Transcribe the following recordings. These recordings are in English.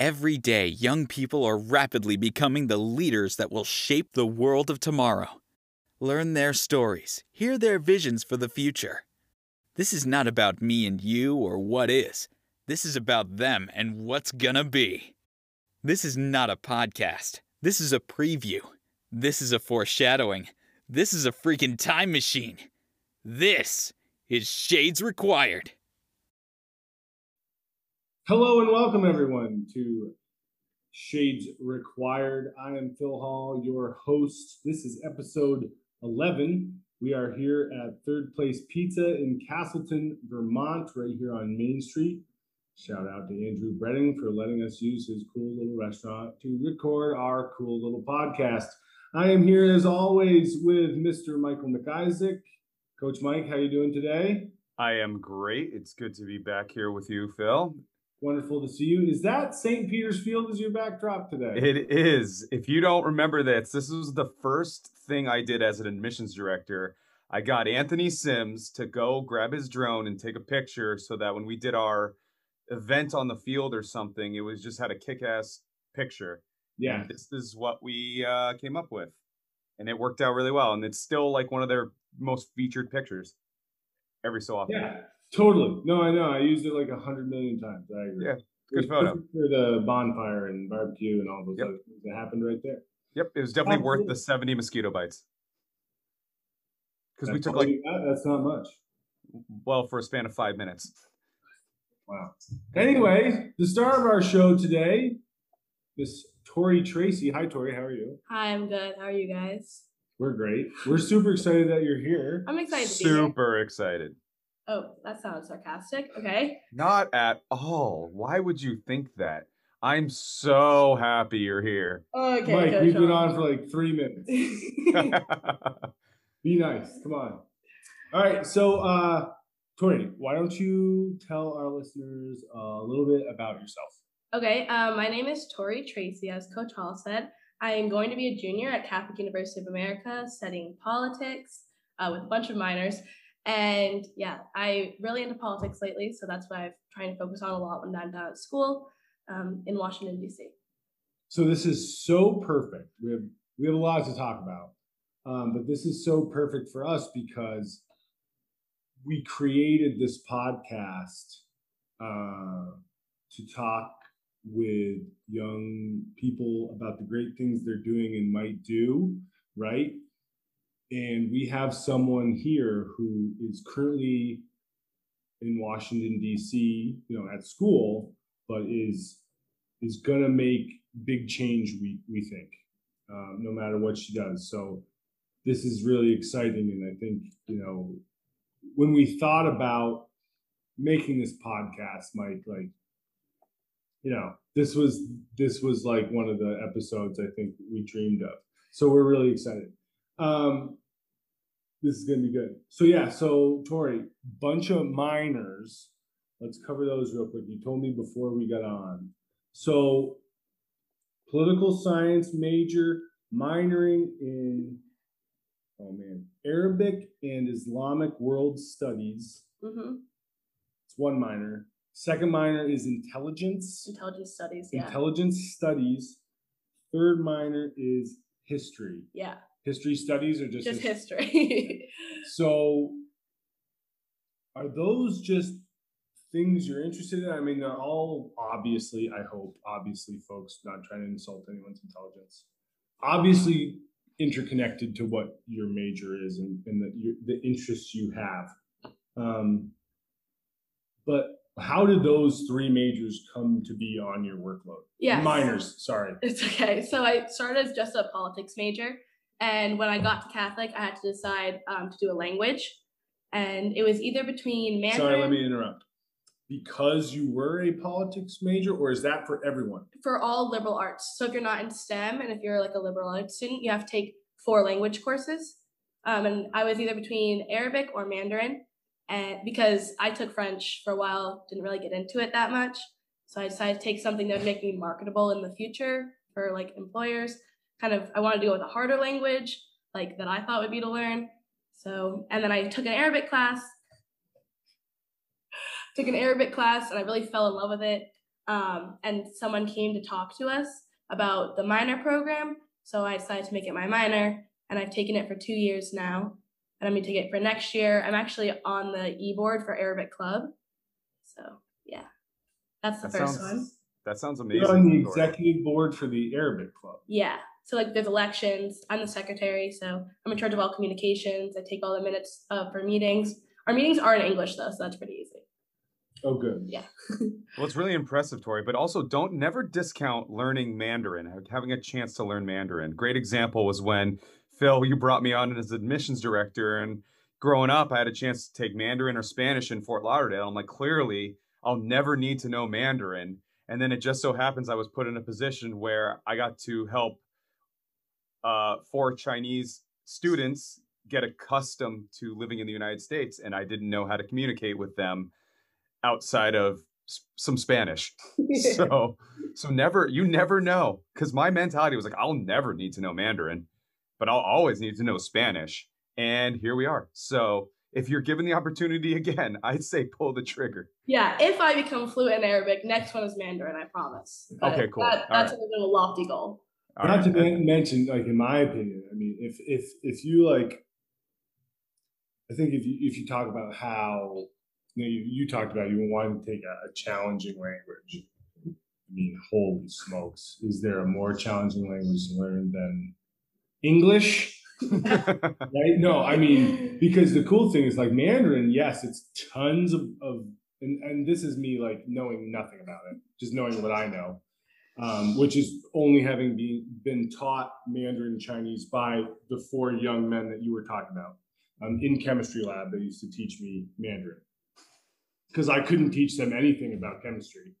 Every day, young people are rapidly becoming the leaders that will shape the world of tomorrow. Learn their stories, hear their visions for the future. This is not about me and you or what is. This is about them and what's gonna be. This is not a podcast. This is a preview. This is a foreshadowing. This is a freaking time machine. This is Shades Required. Hello and welcome everyone to Shades Required. I am Phil Hall, your host. This is episode 11. We are here at Third Place Pizza in Castleton, Vermont, right here on Main Street. Shout out to Andrew Bretting for letting us use his cool little restaurant to record our cool little podcast. I am here as always with Mr. Michael McIsaac. Coach Mike, how are you doing today? I am great. It's good to be back here with you, Phil. Wonderful to see you. Is that St. Peter's Field as your backdrop today? It is. If you don't remember this, this was the first thing I did as an admissions director. I got Anthony Sims to go grab his drone and take a picture so that when we did our event on the field or something, it was just had a kick-ass picture. Yeah. And this is what we uh, came up with, and it worked out really well. And it's still like one of their most featured pictures every so often. Yeah, totally. No, I know. I used it like a hundred million times. I agree. Yeah, good photo. For the bonfire and barbecue and all those Yep. other things that happened right there. Yep, it was definitely worth the 70 mosquito bites. Because we That's took like, you got? That's not much. well, for a span of five minutes. Wow. Anyway, the star of our show today, Miss Tori Tracy. Hi, Tori. How are you? Hi, I'm good. How are you guys? We're great. We're super excited that you're here. I'm excited to be here. Super excited. Oh, that sounds sarcastic. Okay. Not at all. Why would you think that? I'm so happy you're here. Okay. Mike, Coach we've been on for like three minutes. Be nice. Come on. All right. So, uh, Tori, why don't you tell our listeners a little bit about yourself? okay. Um, my name is Tori Tracy, as Coach Hall said. I am going to be a junior at Catholic University of America studying politics uh, with a bunch of minors. And yeah, I really into politics lately, so that's what I'm trying to focus on a lot when I'm down at school um, in Washington D.C. So this is so perfect. We have we have a lot to talk about, um, but this is so perfect for us because we created this podcast uh, to talk with young people about the great things they're doing and might do, right? And we have someone here who is currently in Washington D.C., you know, at school, but is is gonna make big change. We we think, um, no matter what she does. So this is really exciting, and I think you know when we thought about making this podcast, Mike, like you know this was this was like one of the episodes I think we dreamed of. So we're really excited. Um, this is gonna be good. So yeah, so Tori, bunch of minors. Let's cover those real quick. You told me before we got on. So political science major, minoring in oh man, Arabic and Islamic world studies. Mm-hmm. It's one minor. Second minor is intelligence. Intelligence studies. Yeah. Intelligence studies. Third minor is history. yeah. History studies or just Just history? history. So, are those just things you're interested in? I mean, they're all obviously, I hope, obviously, folks, not trying to insult anyone's intelligence, obviously interconnected to what your major is and, and the, your, the interests you have. Um, but how did those three majors come to be on your workload? Yeah. Minors, sorry. It's okay. So I started as just a politics major, and when I got to Catholic, I had to decide um, to do a language, and it was either between Mandarin Sorry, let me interrupt. Because you were a politics major, or is that for everyone? for all liberal arts. So if you're not in STEM and if you're like a liberal arts student, you have to take four language courses. Um, and I was either between Arabic or Mandarin, and because I took French for a while, didn't really get into it that much. So I decided to take something that would make me marketable in the future for like employers. Kind of, I wanted to go with a harder language, like that I thought would be to learn. So, and then I took an Arabic class. Took an Arabic class and I really fell in love with it. um, and someone came to talk to us about the minor program. So I decided to make it my minor, and I've taken it for two years now, and I'm gonna take it for next year. I'm actually on the e board for Arabic Club, so yeah, that's the That first sounds one. that sounds You're amazing. on the executive board for the Arabic Club. Yeah. So like there's elections. I'm the secretary, so I'm in charge of all communications. I take all the minutes uh, for meetings. Our meetings are in English though, so that's pretty easy. Oh, good. Yeah. well, it's really impressive, Tori. But also, don't never discount learning Mandarin, having a chance to learn Mandarin. Great example was when Phil, you brought me on as admissions director, and growing up, I had a chance to take Mandarin or Spanish in Fort Lauderdale. I'm like, clearly, I'll never need to know Mandarin. And then it just so happens I was put in a position where I got to help uh, four Chinese students get accustomed to living in the United States, and I didn't know how to communicate with them outside of s- some Spanish. so, so never, you never know, because my mentality was like, I'll never need to know Mandarin, but I'll always need to know Spanish. And here we are. So, if you're given the opportunity again, I'd say pull the trigger. yeah, if I become fluent in Arabic, next one is Mandarin. I promise. But Okay, cool. That, that's a little lofty goal. All Not right. to men- mention, like in my opinion, I mean, if if if you like, I think if you if you talk about how you know you, you talked about you wanted to take a, a challenging language. I mean, holy smokes! Is there a more challenging language to learn than English? Right? No, I mean, because the cool thing is like Mandarin. Yes, it's tons of of, and and this is me like knowing nothing about it, just knowing what I know um, which is only having been, taught Mandarin Chinese by the four young men that you were talking about. Um, in chemistry lab, they used to teach me Mandarin because I couldn't teach them anything about chemistry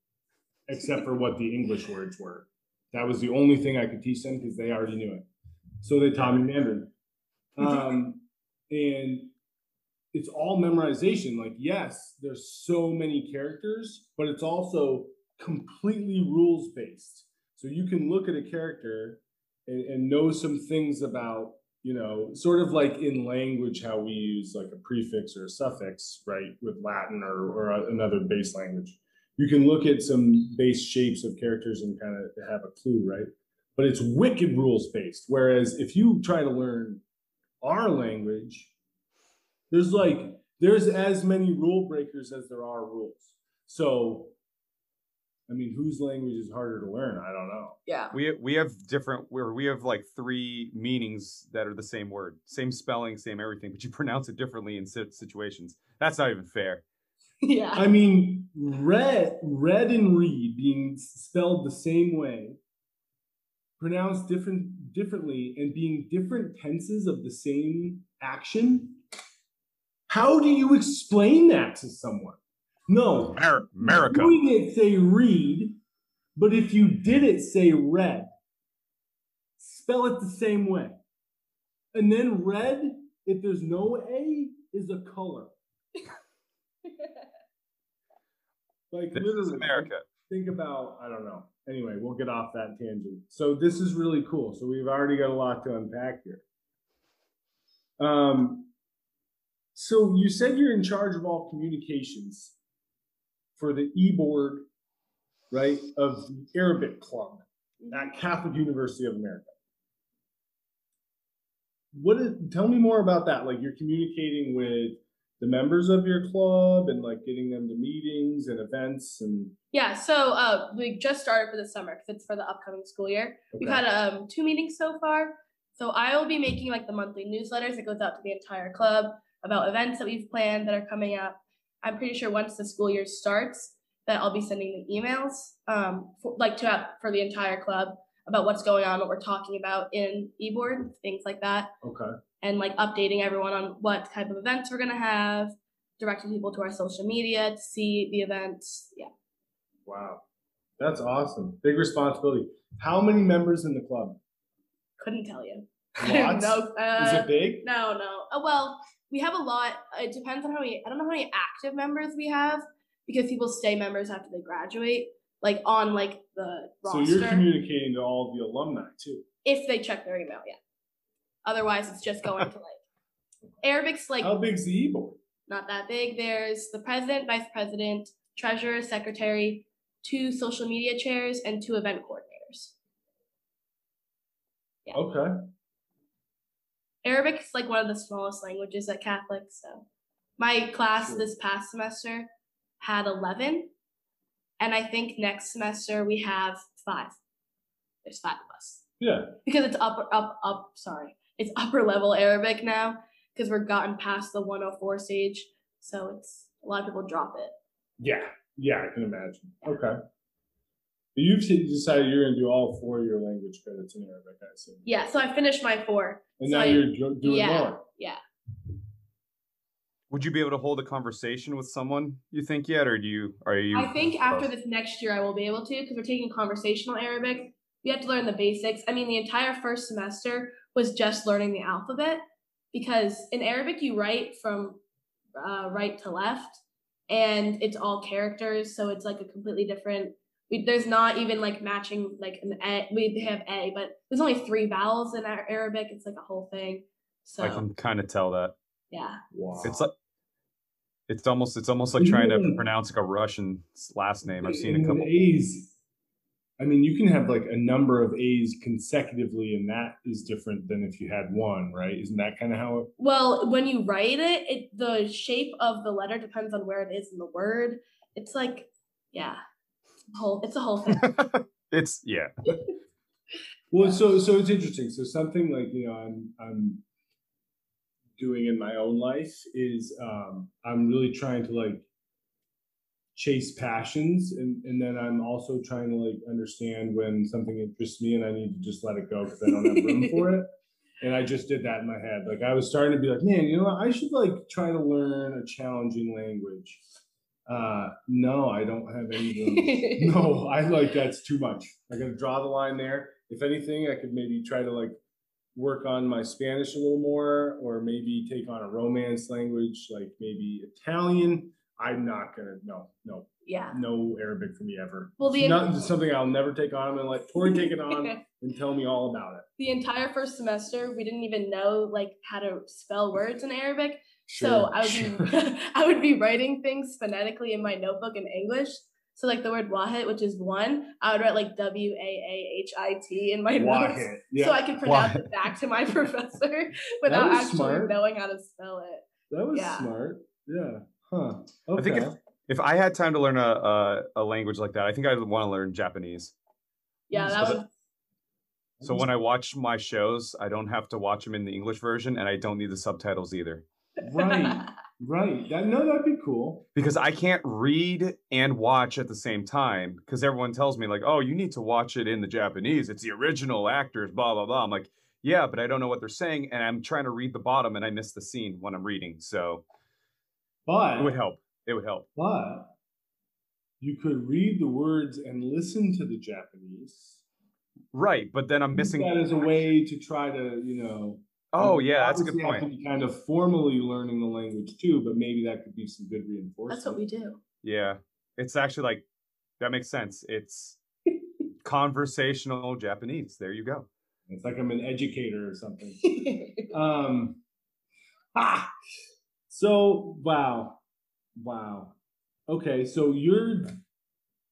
except for what the English words were. That was the only thing I could teach them because they already knew it. So they taught me Mandarin. Um, and it's all memorization. Like, yes, there's so many characters, but it's also completely rules based. So you can look at a character and, and know some things about, you know, sort of like in language, how we use like a prefix or a suffix, right, with Latin or, or a- another base language. You can look at some base shapes of characters and kind of have a clue, right? But it's wicked rules based. Whereas if you try to learn our language, there's like there's as many rule breakers as there are rules. So I mean, whose language is harder to learn? I don't know. Yeah. we we have different where we have like three meanings that are the same word, same spelling, same everything, but you pronounce it differently in situations. That's not even fair. Yeah. I mean, red, red and read being spelled the same way, pronounced different differently, and being different tenses of the same action. How do you explain that to someone? No, Mer- America. Doing it say read, but if you did it say red, spell it the same way. And then red, if there's no A, is a color. Like This literally, is America. Think about I don't know. Anyway, we'll get off that tangent. So this is really cool. So we've already got a lot to unpack here. Um, so you said you're in charge of all communications for the e-board, right, of the Arabic Club at Catholic University of America. What is, tell me more about that. Like you're communicating with the members of your club and like getting them to meetings and events and Yeah, so uh, we just started for the summer because it's for the upcoming school year. We've had um, two meetings so far. So I will be making like the monthly newsletters that goes out to the entire club about events that we've planned that are coming up. I'm pretty sure once the school year starts, that I'll be sending the emails um, for, like to out for the entire club about what's going on, what we're talking about in eBoard, things like that, okay. and like updating everyone on what type of events we're gonna have, directing people to our social media to see the events. Yeah. Wow. That's awesome. Big responsibility. How many members in the club? Couldn't tell you. Lots? no, uh, Is it big? no, no. Uh, well, we have a lot. It depends on how many. I don't know how many active members we have because people stay members after they graduate, like on like the roster. So you're communicating to all of the alumni too. if they check their email, yeah. Otherwise, it's just going to like Arabic's like How big's the e-board? not that big. There's the president, vice president, treasurer, secretary, two social media chairs, and two event coordinators. Yeah. Okay. Arabic is like one of the smallest languages at Catholic, so my class Sure. this past semester had 11, and I think next semester we have five. There's five of us Yeah. because it's upper up up sorry it's upper level Arabic now because we're gotten past the 104 stage, so it's a lot of people drop it. Yeah. Yeah, I can imagine. Okay. But you've decided you're going to do all four of your language credits in Arabic, I assume. Yeah, so I finished my four. And So now I- you're doing yeah. more. Yeah. Would you be able to hold a conversation with someone you think yet, or do you are you? I think after this next year I will be able to because we're taking conversational Arabic. You have to learn the basics. I mean, the entire first semester was just learning the alphabet because in Arabic you write from uh, right to left, and it's all characters, so it's like a completely different. We, there's not even like matching like an a. We have a, but there's only three vowels in Ar- Arabic. It's like a whole thing. So I can kind of tell that yeah, Wow. it's like it's almost it's almost like trying to mm-hmm. pronounce like a Russian last name. I've seen a And couple. A's. I mean, you can have like a number of A's consecutively, and that is different than if you had one, right? Isn't that kind of how it? Well, when you write it, it the shape of the letter depends on where it is in the word. It's like, yeah, whole. It's a whole thing. It's yeah. Well, so so it's interesting. So something like you know, I'm I'm doing in my own life is um, I'm really trying to like chase passions, and and then I'm also trying to like understand when something interests me, and I need to just let it go because I don't have room for it. And I just did that in my head. Like I was starting to be like, man, you know what? I should like try to learn a challenging language. Uh, no, I don't have any no, I like that's too much. I gotta draw the line there. If anything, I could maybe try to like work on my Spanish a little more, or maybe take on a Romance language, like maybe Italian. I'm not gonna no, no, yeah. no Arabic for me ever. Well, the not it's something I'll never take on. I'm gonna let Tori take it on and tell me all about it. The entire first semester, we didn't even know like how to spell words in Arabic. So I would sure. be I would be writing things phonetically in my notebook in English. So like the word wahit, which is one, I would write like W A A H I T in my notes. Yeah, So I could pronounce Wahid. it back to my professor without actually smart. knowing how to spell it. that was yeah. smart. Yeah. Huh. Okay. I think if if I had time to learn a a, a language like that, I think I'd want to learn Japanese. Yeah, mm, that the- would So when I watch my shows, I don't have to watch them in the English version, and I don't need the subtitles either. Right, right. That no, that'd be cool. because I can't read and watch at the same time because everyone tells me like, "Oh, you need to watch it in the Japanese. It's the original actors." Blah blah blah. I'm like, "Yeah, but I don't know what they're saying, and I'm trying to read the bottom, and I miss the scene when I'm reading." So But it would help. It would help. But you could read the words and listen to the Japanese. Right, but then I'm missing. that as a way to try to, you know. Oh you yeah, that's a good obviously have point. To be kind of formally learning the language too, but maybe that could be some good reinforcement. That's what we do. Yeah, it's actually like that makes sense. It's conversational Japanese. There you go. It's like I'm an educator or something. Um, ah, so wow, wow. Okay, so you're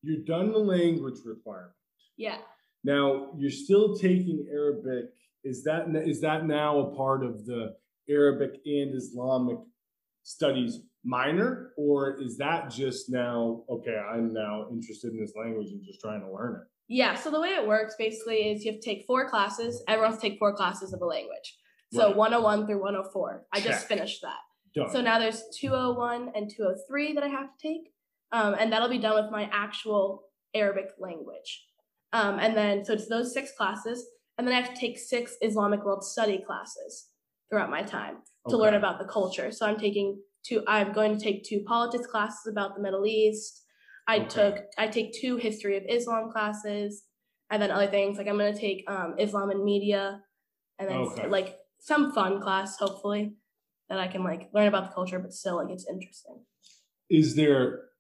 you're done the language requirement. yeah. Now you're still taking Arabic. Is that is that now a part of the Arabic and Islamic studies minor, or is that just now okay? I'm now interested in this language and just trying to learn it. Yeah, so the way it works basically is you have to take four classes. Everyone has to take four classes of a language. So Right. 101 through 104. I just finished that. Done. So now there's 201 and 203 that I have to take. Um, and that'll be done with my actual Arabic language. Um, and then, so it's those six classes. And then I have to take six Islamic world study classes throughout my time to learn about the culture. So I'm taking two, I'm going to take two politics classes about the Middle East. I Okay. took, I take two history of Islam classes. And then other things like I'm going to take um, Islam and media. And then Okay. like some fun class, hopefully that I can like learn about the culture, but still like it's interesting. is there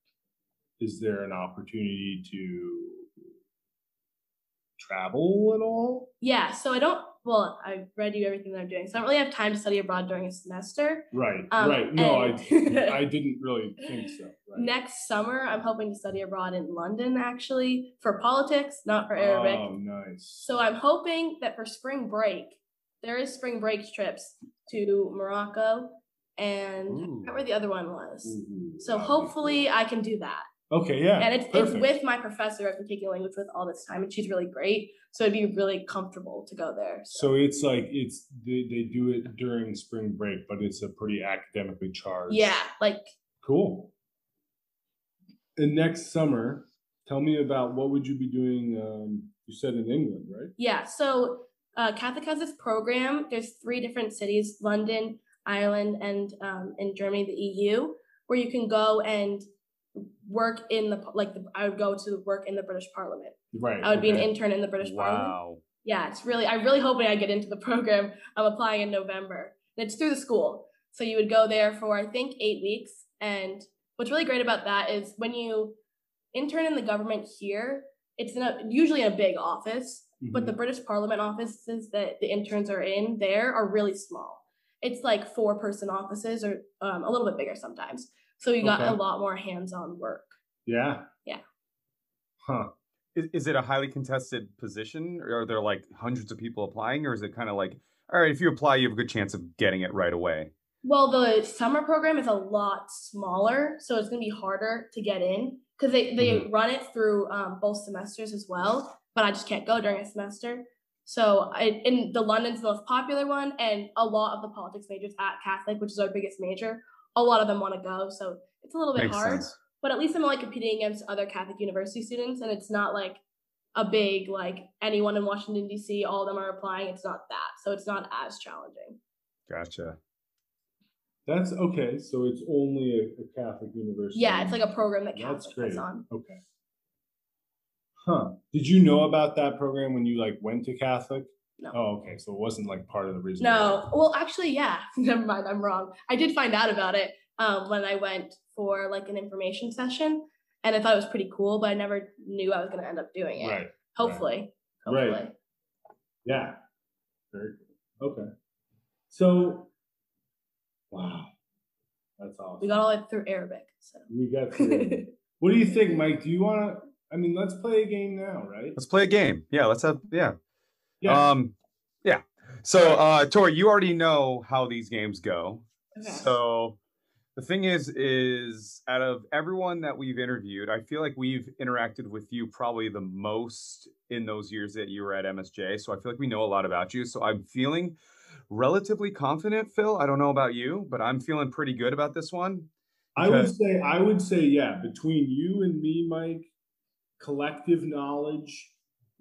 is there an opportunity to travel at all? Yeah, so I don't well, I've read you everything that I'm doing, so I don't really have time to study abroad during a semester. Right, Um, right. No, I, I didn't really think so. Right. Next summer, I'm hoping to study abroad in London, actually, for politics, not for Arabic. Oh, nice. So I'm hoping that for spring break, there is spring break trips to Morocco and Ooh. where the other one was. Ooh, So hopefully I can do that. Okay, yeah. and it's perfect. it's with my professor I've been taking language with all this time, and she's really great. So it'd be really comfortable to go there. So it's like it's they, they do it during spring break, but it's a pretty academically charged. yeah, like Cool. And next summer, tell me about what would you be doing? Um, you said in England, right? yeah. So uh, Catholic has this program. There's three different cities: London, Ireland, and um, in Germany, the EU, where you can go and work in the like. The, I would go to work in the British Parliament. Right. I would be an intern in the British Parliament. Wow. yeah, it's really I'm really hoping I get into the program. I'm applying in November. And it's through the school. So you would go there for I think 8 weeks and what's really great about that is when you intern in the government here, it's in a usually in a big office, but Mhm. the British Parliament offices that the interns are in there are really small. It's like four person offices or um, a little bit bigger sometimes. So you got Okay. a lot more hands-on work. Yeah. Yeah. Huh. Is, is it a highly contested position, or are there like hundreds of people applying, or is it kind of like, all right, if you apply, you have a good chance of getting it right away? Well, the summer program is a lot smaller, so it's gonna be harder to get in because they, they run it through um, both semesters as well. But I just can't go during a semester. So I, in the London's the most popular one, and a lot of the politics majors at Catholic, which is our biggest major, a lot of them want to go. So it's a little bit Makes hard. sense. But at least I'm like competing against other Catholic university students, and it's not like a big like anyone in Washington D.C. All of them are applying. It's not that, so it's not as challenging. Gotcha. That's okay. So it's only a, a Catholic university. Yeah, it's like a program that That's Catholic great. puts on. Okay. Huh. Did you know about that program when you like went to Catholic? No. Oh, okay. So it wasn't like part of the reason. No, well, actually, yeah. Never mind, I'm wrong. I did find out about it um, when I went for like an information session, and I thought it was pretty cool, but I never knew I was going to end up doing it. Right. Hopefully, Right. hopefully. Yeah. Very cool. Okay. So, wow, that's awesome. We got all it through Arabic. So. We got. through. what do you think, Mike? Do you want to? I mean, let's play a game now, right? Let's play a game. Yeah, let's have yeah. Yeah. Um, yeah. So, uh, Tori, you already know how these games go. Okay. So the thing is, is out of everyone that we've interviewed, I feel like we've interacted with you probably the most in those years that you were at MSJ. So I feel like we know a lot about you. So I'm feeling relatively confident, Phil. I don't know about you, but I'm feeling pretty good about this one. I would say, I would say, yeah. Between you and me, Mike, collective knowledge,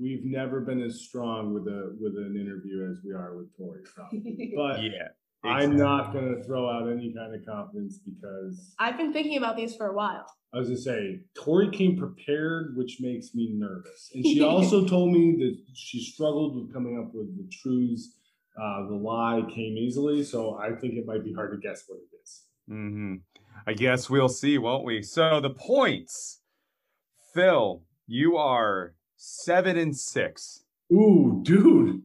we've never been as strong with a with an interview as we are with Tori. probably. But Yeah. I'm not going to throw out any kind of confidence because I've been thinking about these for a while. I was gonna say Tori came prepared, which makes me nervous. And she also told me that she struggled with coming up with the truths. Uh, the lie came easily, so I think it might be hard to guess what it is. hmm I guess we'll see, won't we? So the points, Phil, you are seven and six. Ooh, dude!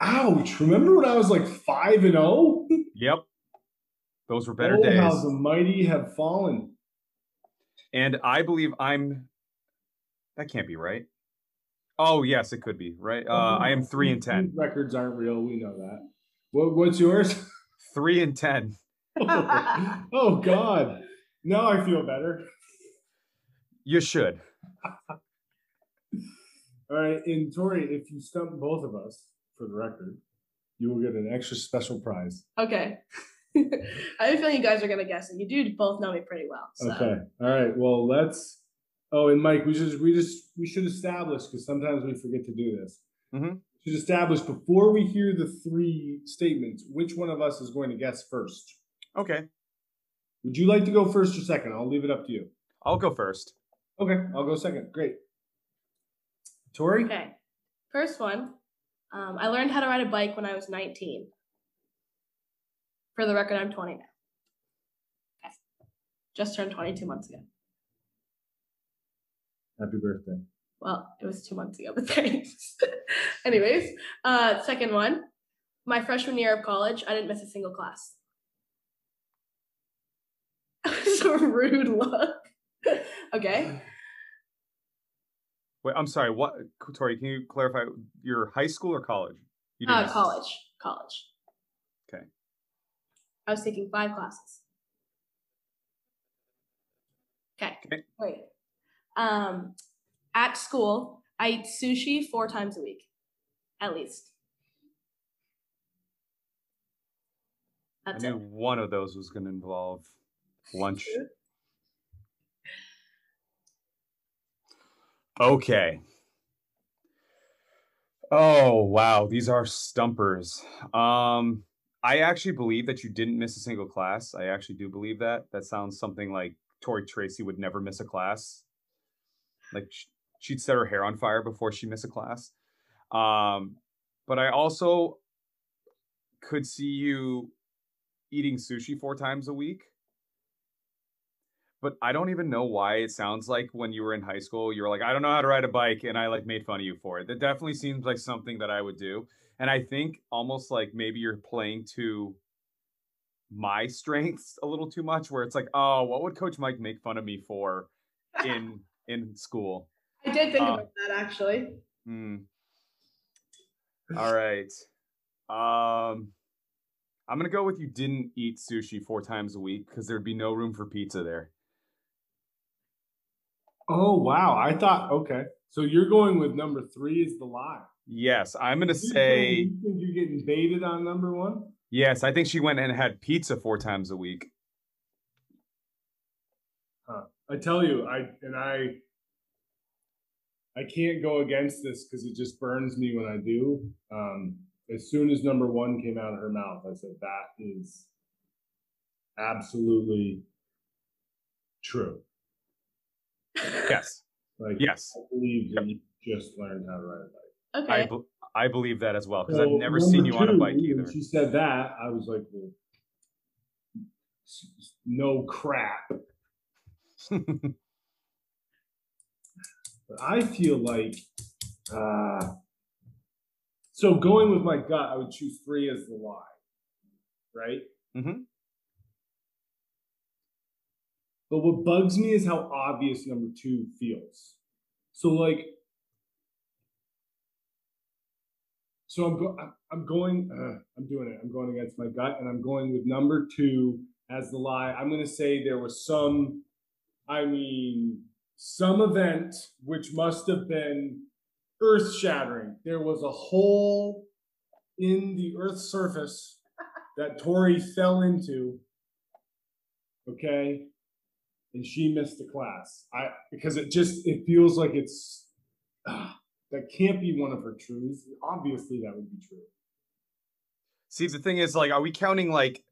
Ouch! Remember when I was like five and zero? Yep. Those were better oh, days. How the mighty have fallen. And I believe I'm. That can't be right. Oh yes, it could be right. Uh, I am three and ten. Records aren't real. We know that. What, what's yours? Three and ten. oh God! Now I feel better. You should. All right, and Tori, if you stump both of us, for the record, you will get an extra special prize. Okay. I have a feeling you guys are gonna guess it. You do both know me pretty well. So. Okay. All right. Well, let's. Oh, and Mike, we just we just we should establish because sometimes we forget to do this. Mhm. We should establish before we hear the three statements which one of us is going to guess first. Okay, Would you like to go first or second? I'll leave it up to you. I'll go first. Okay, I'll go second. Great. Tori. Okay. First one. Um, I learned how to ride a bike when I was 19. For the record, I'm 20 now. Okay. Just turned 22 months ago. Happy birthday. Well, it was two months ago, but thanks. Anyways, uh, second one, my freshman year of college, I didn't miss a single class. It's a rude look. okay. Wait, I'm sorry. What, Tori? Can you clarify your high school or college? You Uh, college. College. Okay. I was taking five classes. Okay. Okay. Wait. Um, at school, I eat sushi four times a week, at least. I knew it. one of those was going to involve lunch. Okay. Oh, wow. These are stumpers. Um, I actually believe that you didn't miss a single class. I actually do believe that. That sounds something like Tori Tracy would never miss a class. Like she'd set her hair on fire before she missed a class. Um, but I also could see you eating sushi four times a week. But I don't even know why it sounds like when you were in high school, you were like, I don't know how to ride a bike, and I like made fun of you for it. That definitely seems like something that I would do. And I think almost like maybe you're playing to my strengths a little too much, where it's like, oh, what would Coach Mike make fun of me for in in school? I did think Uh, about that actually. Hmm. All right. Um, I'm gonna go with you. Didn't eat sushi four times a week because there'd be no room for pizza there. Oh wow! I thought okay. So you're going with number three is the lie. Yes, I'm gonna You say think you're getting baited on number one? yes. I think she went and had pizza four times a week. I tell you, I and I I can't go against this because it just burns me when I do. Um, as soon as number one came out of her mouth, I said that is absolutely true. Yes, Like yes, I believe that you just learned how to ride a bike. I Okay. be- I believe that as well because I've So, never number seen you on a two, bike when. She said that, I was like, well, s- s- no crap. But I feel like, uh, so going with my gut, I would choose three as the lie, right? Mm Mhm. But what bugs me is how obvious number two feels. So like, so I'm go- I'm- going. Uh, I'm doing it. I'm going against my gut, and I'm going with number two as the lie. I'm going to say there was some. I mean, some event which must have been earth shattering. There was a hole in the earth's surface that Tori fell into. Okay. And she missed the class. I because it just it feels like it's ah, that can't be one of her truths. Obviously that would be true. See, the thing is, like, are we counting like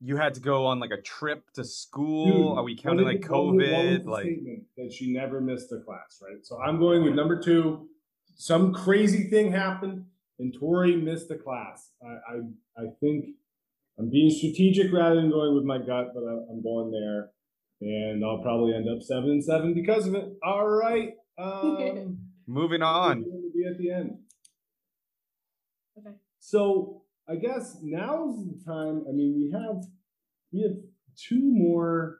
you had to go on like a trip to school? Dude, are we counting like is- what was- what was COVID? Like, that she never missed a class, right? So I'm going with number two. Some crazy thing happened and Tori missed the class. I I, I think I'm being strategic rather than going with my gut, but I'm going there, and I'll probably end up seven and seven because of it. All right. Um, moving on. Be at the end. Okay. So I guess now's the time. I mean, we have we have two more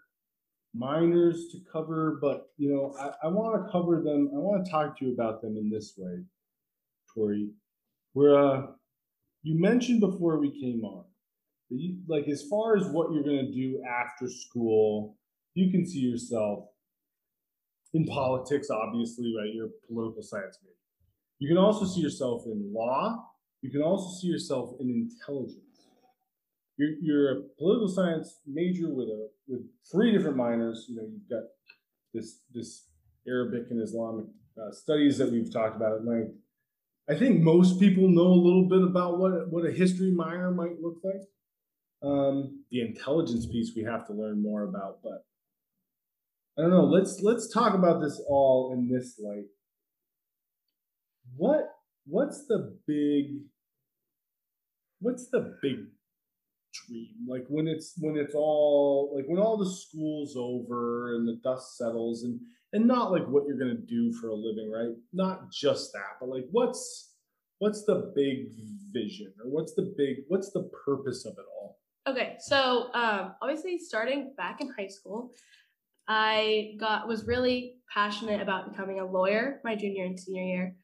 minors to cover, but you know, I, I want to cover them. I want to talk to you about them in this way, Tori. Where uh, you mentioned before we came on, that you like as far as what you're gonna do after school, you can see yourself in politics, obviously, right? You're a political science major. You can also see yourself in law. You can also see yourself in intelligence. You're, you're a political science major with a with three different minors. You know, you've got this this Arabic and Islamic uh, studies that we've talked about at length. I think most people know a little bit about what what a history minor might look like. Um, the intelligence piece we have to learn more about, but I don't know. Let's let's talk about this all in this light. What what's the big what's the big dream? Like when it's when it's all like when all the school's over and the dust settles and and not like what you're gonna do for a living, right? Not just that, but like what's what's the big vision or what's the big what's the purpose of it all? Okay, so um, obviously starting back in high school, I got was really passionate about becoming a lawyer my junior and senior year,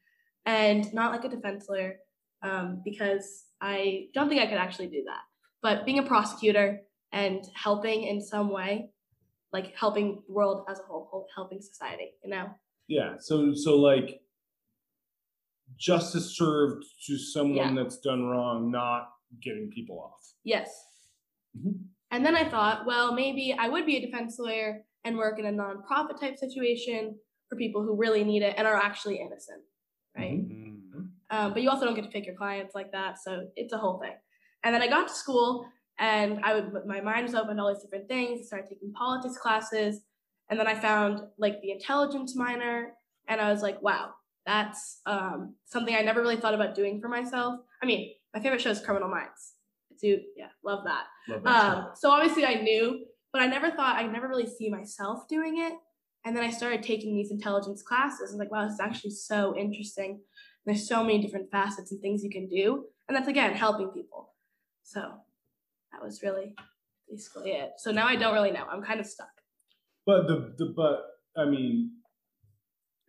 and not like a defense lawyer, um, because I don't think I could actually do that. But being a prosecutor and helping in some way, like helping the world as a whole, helping society, you know. Yeah. So so like justice served to someone Yeah. that's done wrong, not getting people off. Yes. Mhm. And then I thought, well, maybe I would be a defense lawyer and work in a nonprofit type situation for people who really need it and are actually innocent, right? Mhm. Mm. Um, but you also don't get to pick your clients like that, so it's a whole thing. And then I got to school, and I would my mind was open to all these different things. I started taking politics classes, and then I found like the intelligence minor, and I was like, wow, that's um, something I never really thought about doing for myself. I mean, my favorite show is Criminal Minds. Do yeah, love that. Love that. Um, so obviously I knew, but I never thought I never really see myself doing it. And then I started taking these intelligence classes. and like, wow, this is actually so interesting. There's so many different facets and things you can do, and that's again helping people. So that was really basically it. So now I don't really know. I'm kind of stuck. But the, the but I mean,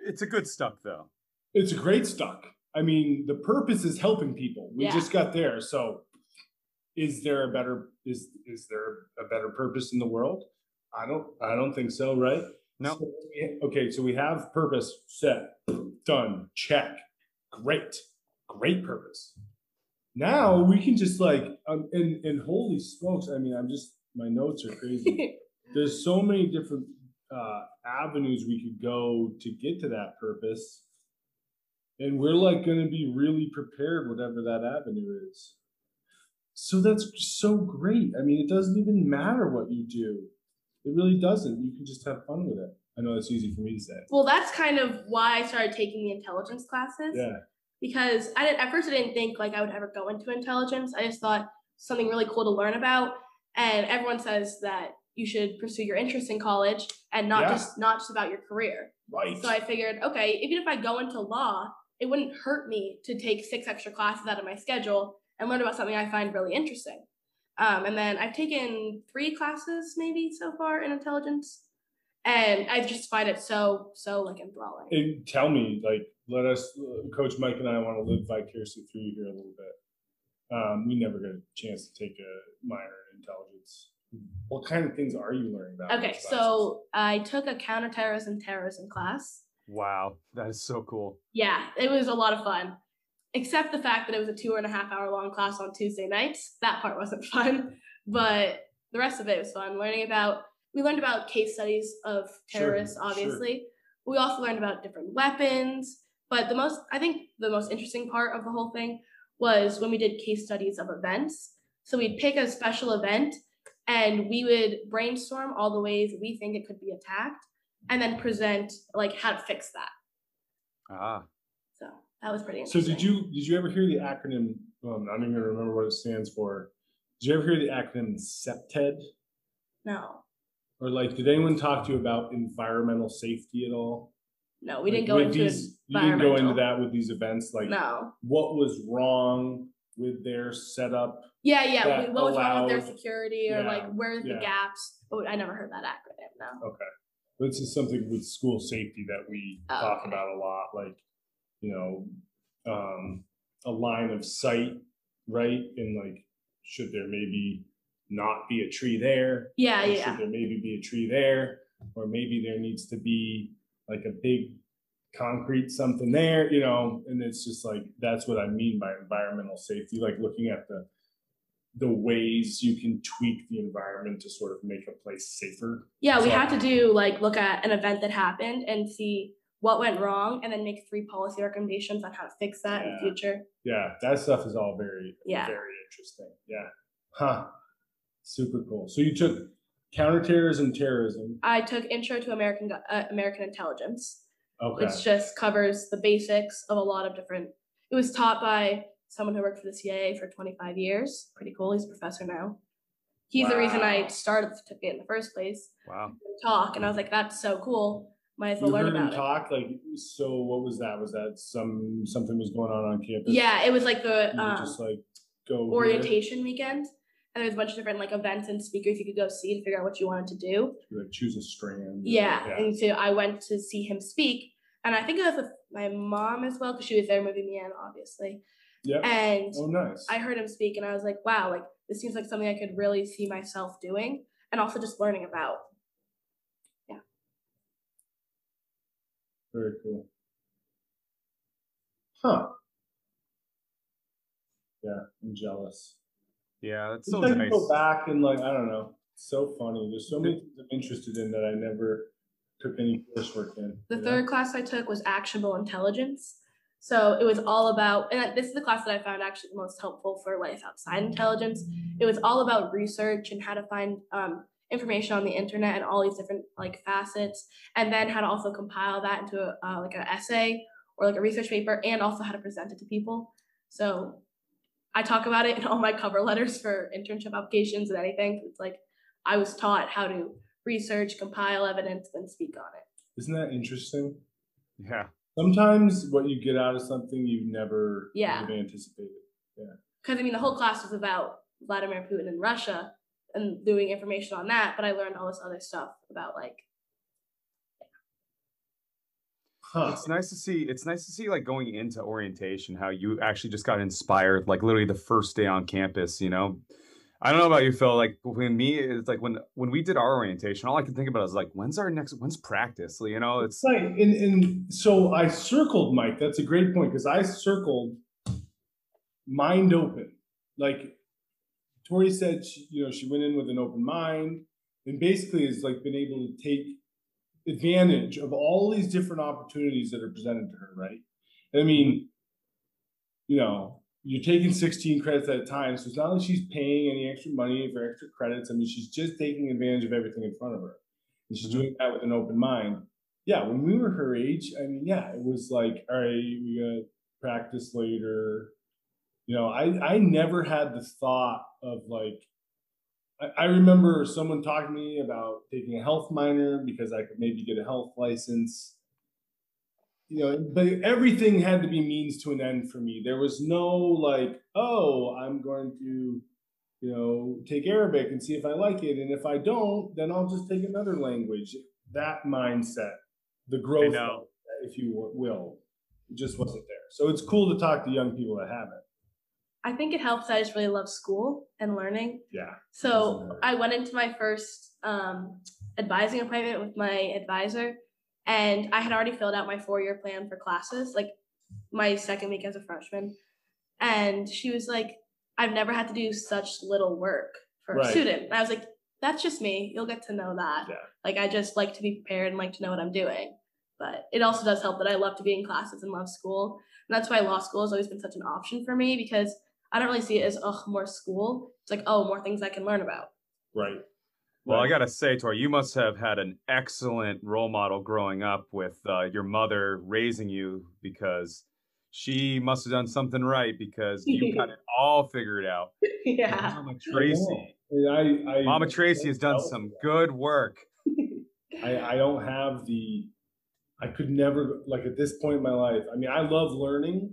It's a good stuck though. it's a great stuck. I mean, the purpose is helping people. We Yeah. just got there. So is there a better is is there a better purpose in the world? I don't I don't think so, right? No. So okay, so we have purpose set, done, check. Great. Great purpose. Now we can just like um, and and holy smokes, I mean, I'm just my notes are crazy. there's so many different uh, avenues we could go to get to that purpose and we're like going to be really prepared whatever that avenue is so that's so great i mean it doesn't even matter what you do it really doesn't you can just have fun with it i know that's easy for me to say well, that's kind of why I started taking the intelligence classes. yeah because I didn't at first I didn't think like I would ever go into intelligence. I just thought something really cool to learn about. And everyone says that you should pursue your interest in college and not Yeah. just not just about your career. right So I figured, okay, even if I go into law, it wouldn't hurt me to take six extra classes out of my schedule and learn about something I find really interesting. Um, and then I've taken three classes maybe so far in intelligence, and I just find it so so like enthralling. and tell me like let us coach mike and i want to live vicariously through you here a little bit um, we never get a chance to take a minor in intelligence what kind of things are you learning about Okay, so I took a counterterrorism terrorism class. Wow, that is so cool. Yeah, it was a lot of fun, except the fact that it was a two and a half hour long class on Tuesday nights. That part wasn't fun, but the rest of it was fun. Learning about, we learned about case studies of terrorists, sure. obviously. We also learned about different weapons, but the most, I think the most interesting part of the whole thing was when we did case studies of events. So we'd pick a special event and we would brainstorm all the ways we think it could be attacked and then present like how to fix that. Ah, that was pretty So did you did you ever hear the acronym? Um, well, I'm not even remember what it stands for. Did you ever hear the acronym CPTED? No, Or like, did anyone talk to you about environmental safety at all? no, we Like, didn't go into these. You didn't go into that with these events. Like, No. what was wrong with their setup? Yeah, yeah. What was wrong with their security or Yeah, like where's yeah. the gaps? But I never heard that acronym. No. Okay, this is something with school safety that we Oh, talk okay. about a lot. Like, you know, um, a line of sight, right? And like, should there maybe not be a tree there? Yeah, Or yeah. Should there maybe be a tree there? Or maybe there needs to be like a big concrete something there, you know? And it's just like, that's what I mean by environmental safety, like looking at the, the ways you can tweak the environment to sort of make a place safer. Yeah, we So- had to do like look at an event that happened and see what went wrong and then make three policy recommendations on how to fix that in the future. Yeah, that stuff is all very, Yeah. very interesting. Yeah. Huh. Super cool. So you took counterterrorism, terrorism. I took intro to American uh, American intelligence, Okay. which just covers the basics of a lot of different. It was taught by someone who worked for the CIA for 25 years. Pretty cool. He's a professor now. He's the reason I Wow. started the certificate in the first place. wow. Talk, and I was like, that's so cool. Might as well You learn heard him about it. talk like so. What was that? Was that some something was going on on campus? Yeah, it was like the um, just like go here? orientation weekend, and there's a bunch of different like events and speakers you could go see and figure out what you wanted to do. You, like choose a strand. Yeah, yeah. and so I went to see him speak, and I think it was with my mom as well because she was there moving me in, obviously. Yep. And oh, nice. I heard him speak, and I was like, wow, like this seems like something I could really see myself doing, and also just learning about. Very cool. Huh. Yeah, I'm jealous. Yeah, that's It's so like you nice. go back and like I don't know. So funny. There's so many things I'm interested in that I never took any coursework in. The you know? third class I took was actionable intelligence. So it was all about, and this is the class that I found actually the most helpful for life outside intelligence. It was all about research and how to find um, information on the internet and all these different like facets, and then how to also compile that into a, uh, like an essay or like a research paper, and also how to present it to people. So I talk about it in all my cover letters for internship applications and anything. It's like I was taught how to research, compile evidence, and speak on it. Isn't that interesting? Yeah. Sometimes what you get out of something you never Yeah. would have anticipated. Yeah. because I mean the whole class was about Vladimir Putin and Russia and doing information on that, but I learned all this other stuff about like Huh. It's nice to see. It's nice to see, like going into orientation, how you actually just got inspired, like literally the first day on campus. You know, I don't know about you, Phil. Like when me, it's like when when we did our orientation, all I could think about is like, when's our next? When's practice? You know, it's Right, and, and so I circled Mike. That's a great point because I circled mind open. Like Tori said, she, you know, she went in with an open mind, and basically has like been able to take advantage of all these different opportunities that are presented to her. Right? I mean, you know, you're taking 16 credits at a time, so it's not like she's paying any extra money for extra credits. I mean, she's just taking advantage of everything in front of her, and she's Mhm. doing that with an open mind yeah, when we were her age, I mean, yeah, it was like, all right, we gotta practice later. You know, I I never had the thought of like, I, I remember someone talking to me about taking a health minor because I could maybe get a health license. You know, but everything had to be means to an end for me. There was no like, oh, I'm going to, you know, take Arabic and see if I like it, and if I don't, then I'll just take another language. That mindset the growth, if you will, it just wasn't there. So it's cool to talk to young people that have it. I think it helps. I just really love school and learning. Yeah. So I went into my first um, advising appointment with my advisor, and I had already filled out my four year plan for classes, like my second week as a freshman. And she was like, I've never had to do such little work for a student. And I was like, that's just me. You'll get to know that. Yeah. Like, I just like to be prepared and like to know what I'm doing. But it also does help that I love to be in classes and love school. And that's why law school has always been such an option for me because I don't really see it as, oh, more school. It's like, oh, more things I can learn about. Right. Well, I gotta say, Tori, you must have had an excellent role model growing up with uh, your mother raising you because she must have done something right because you got it all figured out. yeah. Mama Tracy, I, I, Mama Tracy has done some good work. I, I don't have the, I could never, like at this point in my life, I mean, I love learning,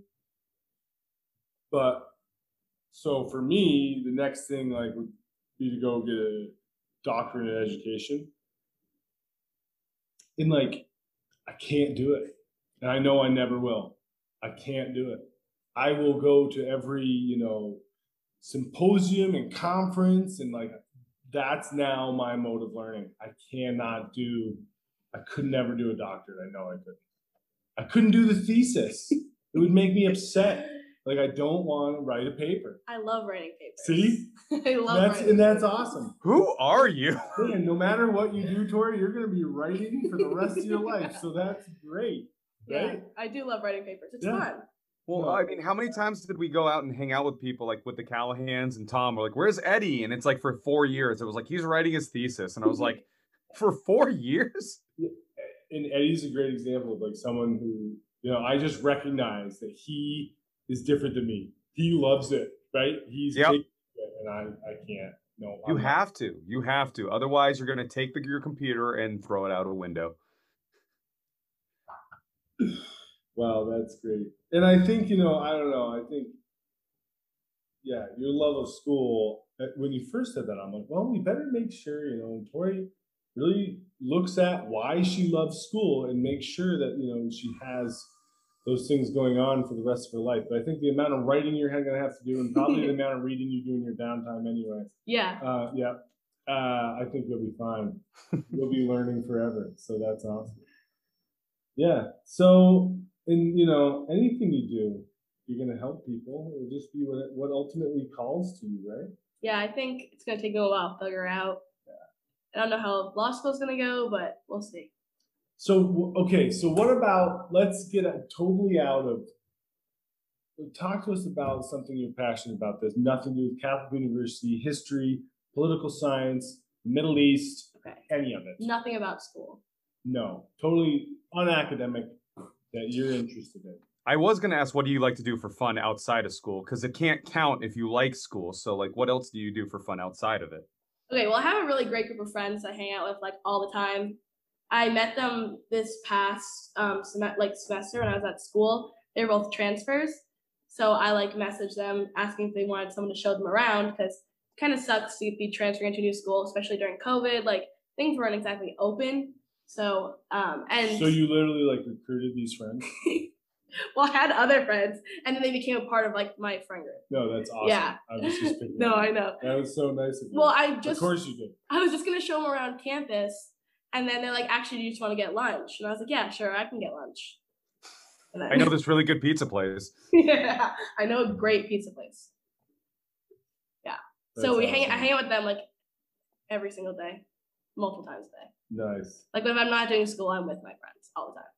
but so for me, the next thing like would be to go get a doctorate in education. And like, I can't do it. And I know I never will. I can't do it. I will go to every, you know, symposium and conference and like that's now my mode of learning. I cannot do I could never do a doctorate. I know I couldn't. I couldn't do the thesis. it would make me upset. Like I don't want to write a paper. I love writing papers. See? I love That's writing and that's papers. awesome. Who are you? Man, no matter what you do, Tori, you're gonna be writing for the rest of your life. So that's great. Yeah, Right? I do love writing papers. It's Yeah. fun. Well, No. I mean, how many times did we go out and hang out with people like with the Callahans and Tom? We're like, "Where's Eddie?" And it's like for four years. It was like he's writing his thesis, and I was like, "For four years?" and Eddie's a great example of like someone who, you know, I just recognize that he is different than me. He loves it, right? He's Yep. it, and I, I can't. No, You I'm not. have to. You have to. Otherwise, you're going to take the, your computer and throw it out a window. Wow, that's great. And I think, you know, I don't know, I think, yeah, your love of school, uh, when you first said that, I'm like, well, we better make sure, you know, Tori really looks at why she loves school and makes sure that, you know, she has those things going on for the rest of her life. But I think the amount of writing you're going to have to do and probably the amount of reading you do in your downtime anyway. Yeah. Uh, yeah. Uh, I think you'll be fine. you'll be learning forever. So that's awesome. Yeah. So, and you know, anything you do, you're going to help people. It'll just be what, what ultimately calls to you, right? Yeah, I think it's gonna take me a while to figure out. Yeah. I don't know how law school's gonna go, but we'll see. So, okay. So what about, let's get totally out of, talk to us about something you're passionate about. There's nothing to do with Catholic University, history, political science, Middle East, Okay. any of it. Nothing about school. No, totally unacademic that you're interested in. I was gonna ask, what do you like to do for fun outside of school? Because it can't count if you like school. So, like, what else do you do for fun outside of it? Okay, well, I have a really great group of friends I hang out with like all the time. I met them this past um sem- like semester when I was at school. They were both transfers, so I like messaged them asking if they wanted someone to show them around because it kind of sucks to be transferring to a new school, especially during COVID. Like things weren't exactly open. So um and So you literally like recruited these friends? well, I had other friends, and then they became a part of like my friend group. No, that's awesome. Yeah. I was just no, I know. That was so nice of you. Well, I just of course you did. I was just gonna show them around campus, and then they're like, "Actually, do you just want to get lunch?" And I was like, "Yeah, sure, I can get lunch." Then, I know this really good pizza place. yeah, I know a great pizza place. Yeah. So That's we hang. I hang out with them like every single day, multiple times a day. Nice. Like if I'm not doing school, I'm with my friends all the time.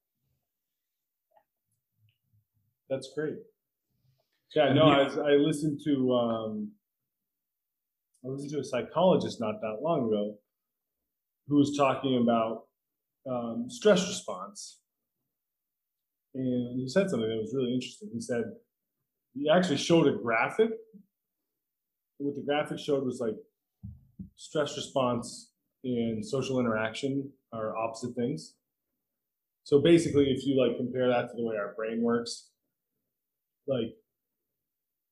That's great. Yeah, no, I, I listened to um, I listened to a psychologist not that long ago who was talking about um, stress response, and he said something that was really interesting. He said he actually showed a graphic. What the graphic showed was like stress response and social interaction are opposite things. So basically, if you like compare that to the way our brain works, like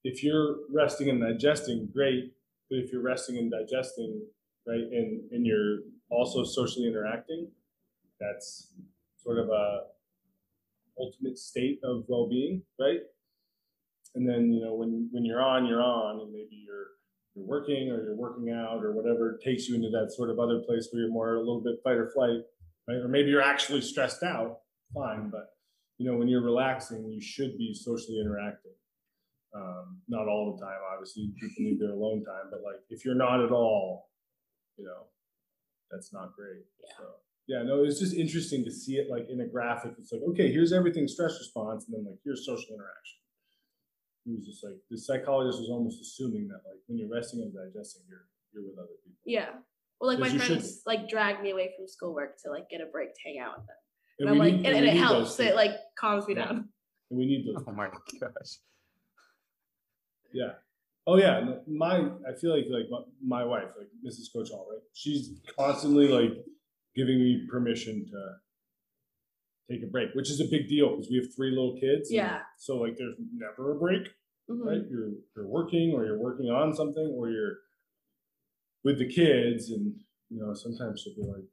if you're resting and digesting, great. But if you're resting and digesting, right, and and you're also socially interacting, that's sort of a ultimate state of well-being, right? And then you know when when you're on, you're on, and maybe you're you're working or you're working out or whatever takes you into that sort of other place where you're more a little bit fight or flight, right? Or maybe you're actually stressed out, fine, but you know when you're relaxing, you should be socially interacting. Um, not all the time, obviously. People need their alone time, but like if you're not at all, that's not great. Yeah. So yeah, no, it's just interesting to see it like in a graphic. It's like, okay, here's everything stress response, and then like here's social interaction. He was just like the psychologist was almost assuming that like when you're resting and digesting, you're you're with other people. Yeah. Well, like my Because should friends like drag me away from schoolwork to like get a break to hang out with them, and, And I'm we like, need- and, and it helps. too. It like calms me Yeah. down. And we need those. Oh my gosh. Yeah. Oh yeah. My I feel like like my, my wife, like Mrs. Coach Hall, right? She's constantly like giving me permission to take a break, which is a big deal because we have three little kids. Yeah. So like there's never a break, Mhm. right? You're you're working or you're working on something or you're with the kids and you know sometimes she'll be like,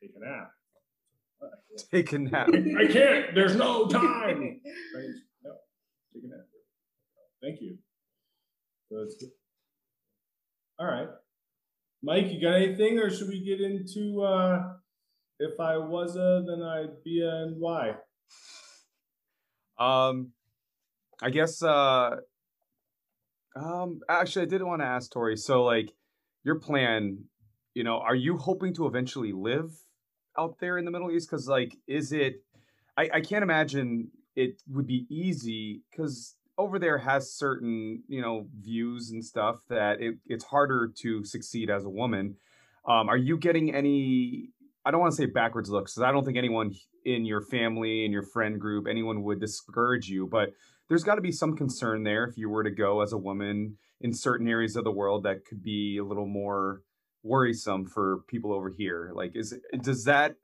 take a nap. Take a nap. I can't. There's no time. Right? No, take a nap. Thank you. Good. All right. Mike, you got anything, or should we get into uh, if I was a, then I'd be a, and why? Um, I guess. Uh, um, actually, I did want to ask Tori. So, like, your plan, you know, are you hoping to eventually live out there in the Middle East? Because, like, is it? I I can't imagine it would be easy because over there has certain you know views and stuff that it, it's harder to succeed as a woman. Um, are you getting any? I don't want to say backwards looks because I don't think anyone in your family and your friend group, anyone would discourage you, but there's got to be some concern there if you were to go as a woman in certain areas of the world that could be a little more worrisome for people over here. Like, is does that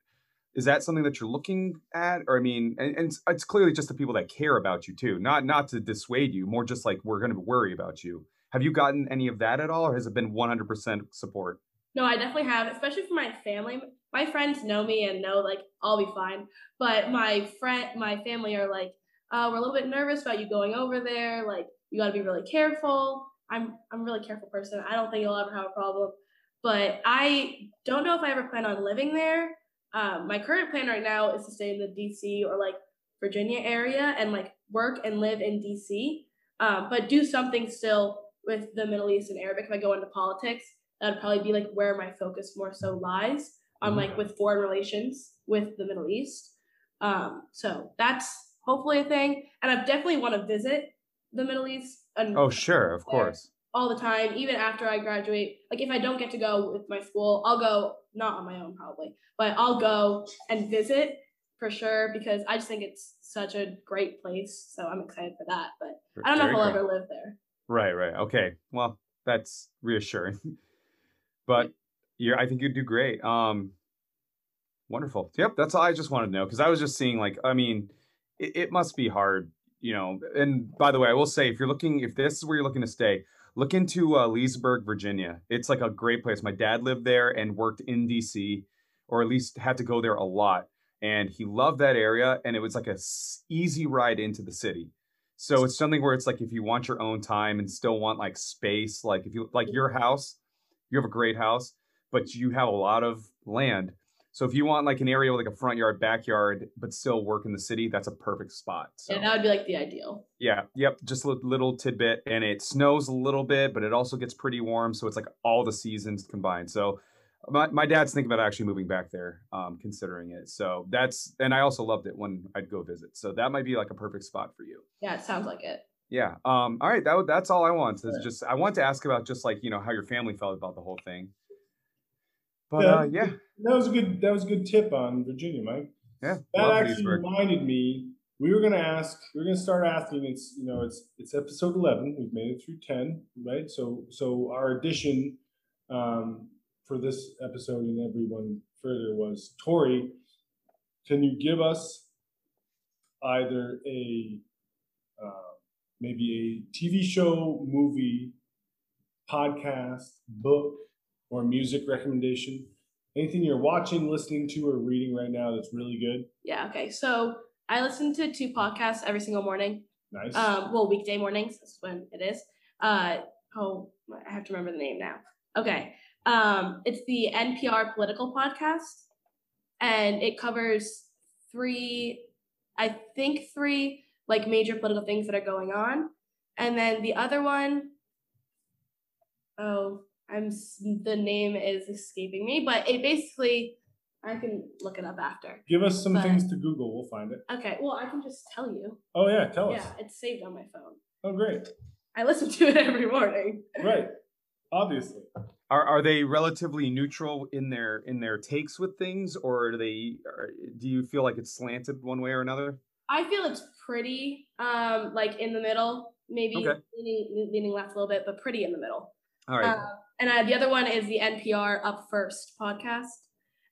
is that something that you're looking at? Or i mean and, and it's, it's, clearly just the people that care about you too not not to dissuade you more just like we're going to worry about you. Have you gotten any of that at all or has it been 100% support? No i definitely have especially for my family. My friends know me and know like i'll be fine. But my friend my family are like uh, we're a little bit nervous about you going over there. Like you got to be really careful. I'm i'm a really careful person. I don't think you'll ever have a problem. But i don't know if i ever plan on living there um, my current plan right now is to stay in the DC or like Virginia area and like work and live in DC, um, but do something still with the Middle East and Arabic. If I go into politics, that would probably be like where my focus more so lies on like with foreign relations with the Middle East. Um, so that's hopefully a thing, and I definitely want to visit the Middle East. And oh, sure, of course all the time, even after I graduate. Like if I don't get to go with my school, I'll go not on my own probably, but I'll go and visit for sure because I just think it's such a great place. So I'm excited for that. But I don't know if I'll ever live there. Right, right. Okay. Well, that's reassuring. but you're I think you'd do great. Um wonderful. Yep, that's all I just wanted to know. Because I was just seeing like, I mean, it, it must be hard, you know. And by the way, I will say if you're looking if this is where you're looking to stay, look into uh, Leesburg, Virginia. It's like a great place. My dad lived there and worked in DC, or at least had to go there a lot. And he loved that area, and it was like a easy ride into the city. So it's something where it's like if you want your own time and still want like space, like if you like your house, you have a great house, but you have a lot of land so if you want like an area with like a front yard, backyard, but still work in the city, that's a perfect spot. So. Yeah, that would be like the ideal. Yeah, yep, just a little tidbit, and it snows a little bit, but it also gets pretty warm, so it's like all the seasons combined. So my, my dad's thinking about actually moving back there, um, considering it. So that's and I also loved it when I'd go visit. So that might be like a perfect spot for you. Yeah, it sounds like it. Yeah. Um. All right. That that's all I want. Is just I want to ask about just like you know how your family felt about the whole thing. But yeah, uh, yeah, that was a good that was a good tip on Virginia, Mike. Yeah, that actually reminded me. We were going to ask. We are going to start asking. It's you know it's it's episode eleven. We've made it through ten, right? So so our addition um, for this episode and everyone further was Tori. Can you give us either a uh, maybe a TV show, movie, podcast, book, or music recommendation? Anything you're watching, listening to, or reading right now that's really good? Yeah. Okay. So I listen to two podcasts every single morning. Nice. Um, well, weekday mornings. That's when it is. Uh, oh, I have to remember the name now. Okay. Um, it's the NPR political podcast, and it covers three, I think three like major political things that are going on, and then the other one, oh, I'm the name is escaping me, but it basically I can look it up after. Give us some but, things to Google. We'll find it. Okay. Well, I can just tell you. Oh yeah, tell yeah, us. Yeah, it's saved on my phone. Oh great. I listen to it every morning. Right. Obviously. Are are they relatively neutral in their in their takes with things, or are they? Are, do you feel like it's slanted one way or another? I feel it's pretty, um, like in the middle, maybe okay. leaning, leaning left a little bit, but pretty in the middle. All right. Uh, and uh, the other one is the NPR Up First podcast,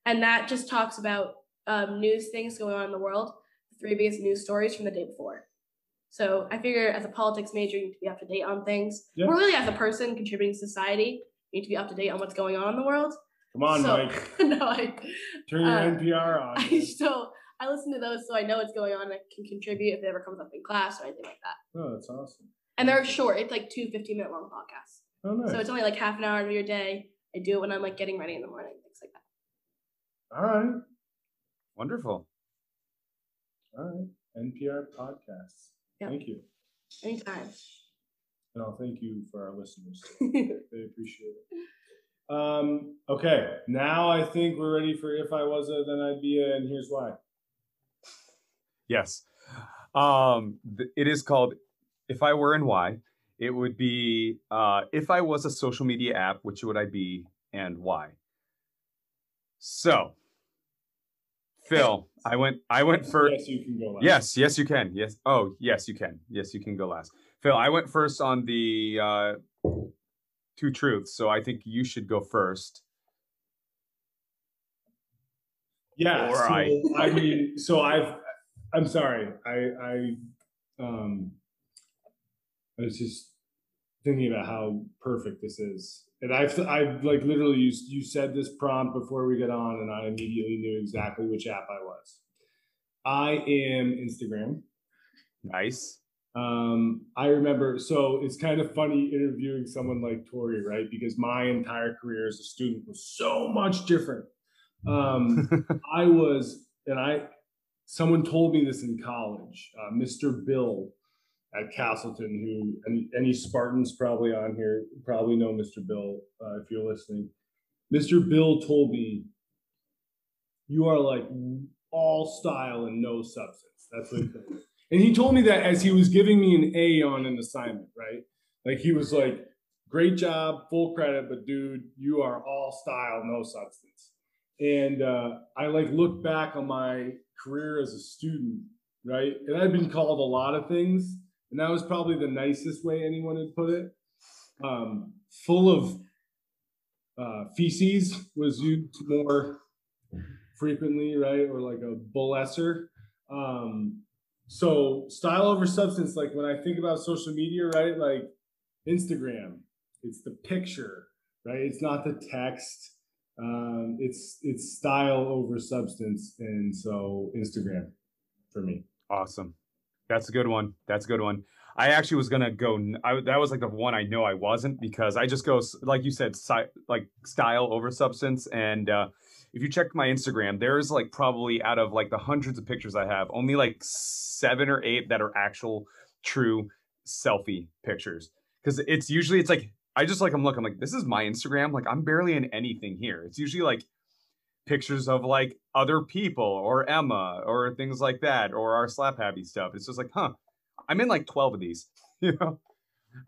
and that just talks about um, news things going on in the world, the three biggest news stories from the day before. So I figure as a politics major, you need to be up to date on things. Yeah. Or really, as a person contributing to society, you need to be up to date on what's going on in the world. Come on, so, Mike. no, I turn your uh, NPR on. I so I listen to those so I know what's going on and I can contribute if it ever comes up in class or anything like that. Oh, that's awesome. And they're short. It's like two 15 minute long podcasts. Oh, nice. So it's only like half an hour of your day. I do it when I'm like getting ready in the morning, things like that. All right. Wonderful. All right. NPR podcasts. Yep. Thank you. Anytime. And I'll thank you for our listeners. they appreciate it. Um, okay. Now I think we're ready for If I Was a Then I'd Be a, and here's why. Yes. Um, th- it is called If I Were and Why it would be uh, if I was a social media app, which would I be and why? So, Phil, I went. I went first. Yes, you can go last. Yes, yes, you can. Yes. Oh, yes, you can. Yes, you can go last. Phil, I went first on the uh, two truths, so I think you should go first. Yeah. Or so, I. I mean, so I've. I'm sorry. I I um. I was just thinking about how perfect this is, and I've I've like literally you you said this prompt before we get on, and I immediately knew exactly which app I was. I am Instagram. Nice. Um, I remember, so it's kind of funny interviewing someone like Tori, right? Because my entire career as a student was so much different. Um, I was, and I, someone told me this in college, uh, Mr. Bill at Castleton, who, and any Spartans probably on here probably know Mr. Bill uh, if you're listening. Mr. Bill told me, you are like all style and no substance. That's what he me. And he told me that as he was giving me an A on an assignment, right? Like he was like, great job, full credit, but dude, you are all style, no substance. And uh, I like look back on my career as a student, right? And I've been called a lot of things, and that was probably the nicest way anyone had put it. Um, full of uh, feces was used more frequently, right? Or like a bullesser. Um, so style over substance, like when I think about social media, right? Like Instagram, it's the picture, right? It's not the text. Um, it's it's style over substance, and so Instagram for me. Awesome. That's a good one. That's a good one. I actually was gonna go. I, that was like the one I know I wasn't because I just go like you said, si- like style over substance. And uh, if you check my Instagram, there's like probably out of like the hundreds of pictures I have, only like seven or eight that are actual true selfie pictures. Because it's usually it's like I just like I'm looking like this is my Instagram. Like I'm barely in anything here. It's usually like pictures of like other people or Emma or things like that or our slap happy stuff. It's just like, huh, I'm in like 12 of these, you know?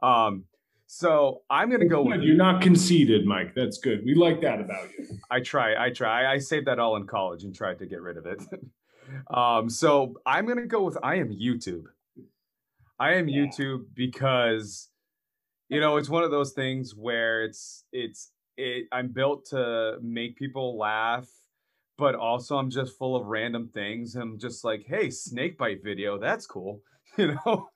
Um, so I'm gonna go with You're not conceited, Mike. That's good. We like that about you. I try, I try. I saved that all in college and tried to get rid of it. um, so I'm gonna go with I am YouTube. I am Yeah. YouTube because you know it's one of those things where it's it's it I'm built to make people laugh, but also I'm just full of random things. I'm just like, hey, snake bite video, that's cool, you know.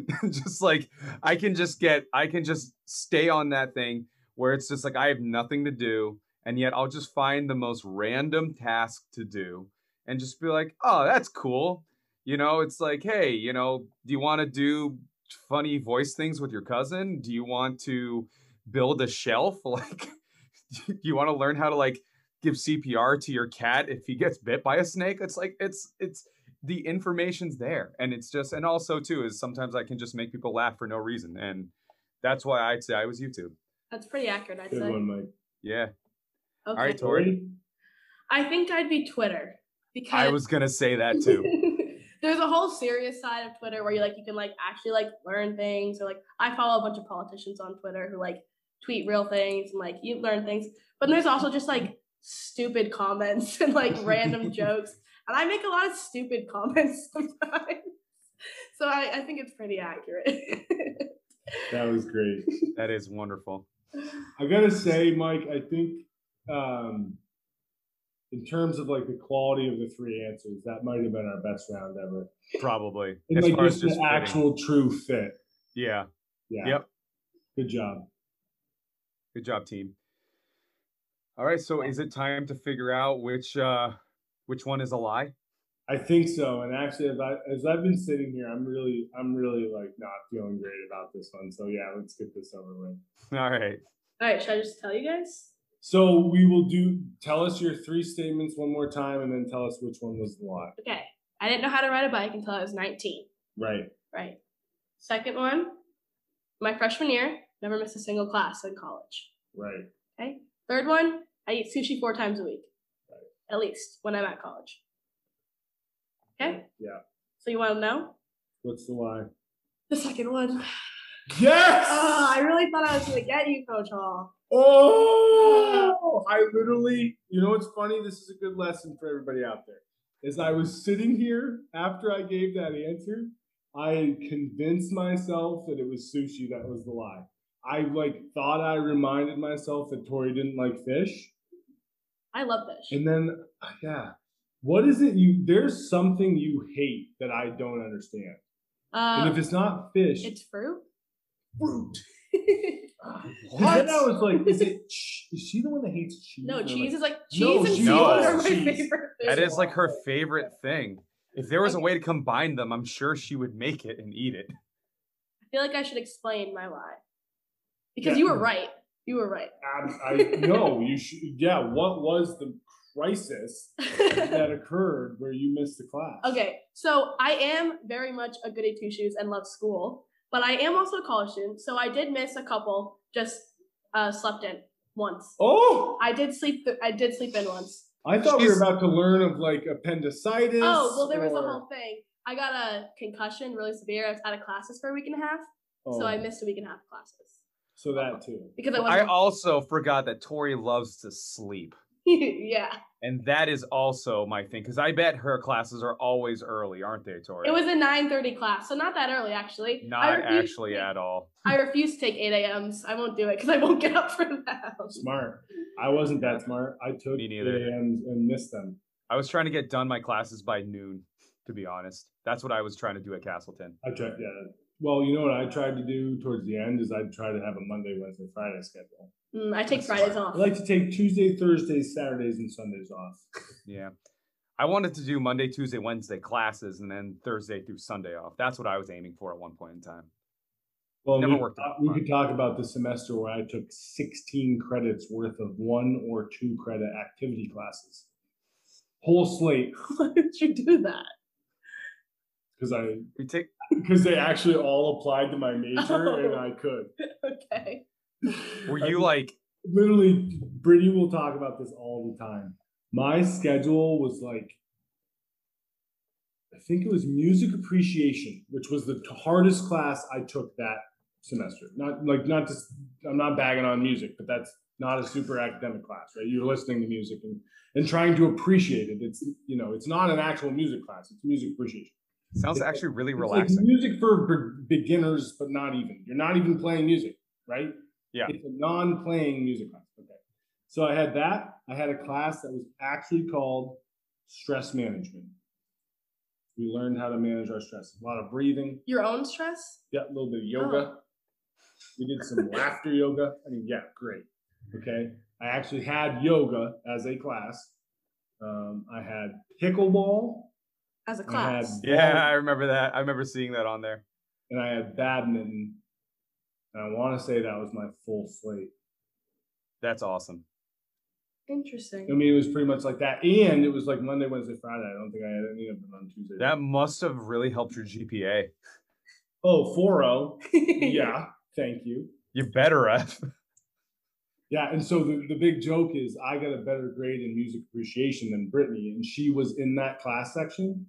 just like I can just get I can just stay on that thing where it's just like I have nothing to do and yet I'll just find the most random task to do and just be like, "Oh, that's cool." You know, it's like, "Hey, you know, do you want to do funny voice things with your cousin? Do you want to build a shelf like do you want to learn how to like give CPR to your cat if he gets bit by a snake?" It's like it's it's the information's there and it's just and also too is sometimes I can just make people laugh for no reason and that's why I'd say I was YouTube. That's pretty accurate, I'd Good say. one, Mike. Yeah. Okay. right, Tori. I think I'd be Twitter because I was gonna say that too. There's a whole serious side of Twitter where you like you can like actually like learn things or like I follow a bunch of politicians on Twitter who like tweet real things and like you learn things. But there's also just like stupid comments and like random jokes. And I make a lot of stupid comments sometimes. So I, I think it's pretty accurate. That was great. that is wonderful. I gotta say, Mike, I think um, in terms of like the quality of the three answers, that might have been our best round ever. Probably. And as like far as just the fitting. actual true fit. Yeah. Yeah. Yep. Good job. Good job, team. All right, so is it time to figure out which uh which one is a lie? I think so. And actually, as I as I've been sitting here, I'm really I'm really like not feeling great about this one. So yeah, let's get this over with. All right. All right, should I just tell you guys? So we will do. Tell us your three statements one more time, and then tell us which one was the lie. Okay. I didn't know how to ride a bike until I was 19. Right. Right. Second one, my freshman year, never missed a single class in college. Right. Okay. Third one, I eat sushi four times a week, at least when I'm at college. Okay. Yeah. So you want to know What's the lie? the second one? Yes. Oh, I really thought I was gonna get you, Coach Hall. Oh, I literally, you know what's funny? This is a good lesson for everybody out there. As I was sitting here after I gave that answer, I convinced myself that it was sushi that was the lie. I like thought I reminded myself that Tori didn't like fish. I love fish. And then, yeah, what is it you? There's something you hate that I don't understand. and Uh, if it's not fish, it's fruit. fruit. What? Then I was like, is it? ch- Is she the one that hates cheese? no, cheese like, is like cheese No, and cheese seafood are my cheese. favorite food. That is like her favorite thing. If there was a way to combine them, I'm sure she would make it and eat it. I feel like I should explain my why. Because Yeah. you were right. You were right. ab- I no, you should. Yeah, what was the crisis that occurred where you missed the class? okay, so I am very much a goody two shoes and love school, but I am also a college student, so I did miss a couple. Just uh, slept in once. Oh, I did sleep. Th- I did sleep in once. I thought we were about to learn of like appendicitis. Oh well, there was a whole thing. I got a concussion, really severe. I was out of classes for a week and a half, so Oh, I missed a week and a half of classes So that too. because I I also forgot that Tori loves to sleep. yeah, And that is also my thing, because I bet her classes are always early, aren't they, Tori? it was a nine thirty class, so not that early actually. Not actually take- at all. I refuse to take 8 a.m.s. I won't do it because I won't get up for that. Smart. I wasn't that smart. I took Me neither. AMs and missed them. I was trying to get done my classes by noon, to be honest. That's what I was trying to do at Castleton. I tried. Yeah. Well, you know what I tried to do towards the end is I'd try to have a Monday, Wednesday, Friday schedule. Mm, I take Fridays off. I like to take Tuesday, Thursdays, Saturdays, and Sundays off. Yeah. I wanted to do Monday, Tuesday, Wednesday classes and then Thursday through Sunday off. That's what I was aiming for at one point in time. Well, Never we, worked out uh, we could talk about the semester where I took 16 credits worth of one or two credit activity classes. Whole slate Why did you do that? Because I We take because they actually all applied to my major oh. and Oh. I could. Okay. were you mean, like literally Brittany will talk about this all the time. My schedule was like I think it was music appreciation, which was the hardest class I took that semester. Not like not just I'm not bagging on music, but that's not a super academic class, right? You're listening to music and and trying to appreciate it. It's you know, it's not an actual music class. It's music appreciation. Sounds It's actually really It's relaxing. like music for be- beginners, but not even. You're not even playing music, right? Yeah. It's a non-playing music class. Okay. So I had that. I had a class that was actually called stress management. We learned how to manage our stress. A lot of breathing. Your own stress? Yeah, a little bit of yoga. We did some laughter yoga. I mean, yeah, great. Okay. I actually had yoga as a class. Um, I had pickleball As a I had- class. Yeah, I remember that. I remember seeing that on there. and I had badminton. And I want to say that was my full slate. That's awesome. Interesting. I mean, it was pretty much like that. And it was like Monday, Wednesday, Friday. I don't think I had any of them on Tuesday. That must have really helped your GPA. oh, 4 0. Yeah. Thank you. You better have. Yeah. And so the, the big joke is I got a better grade in music appreciation than Brittany, and she was in that class section.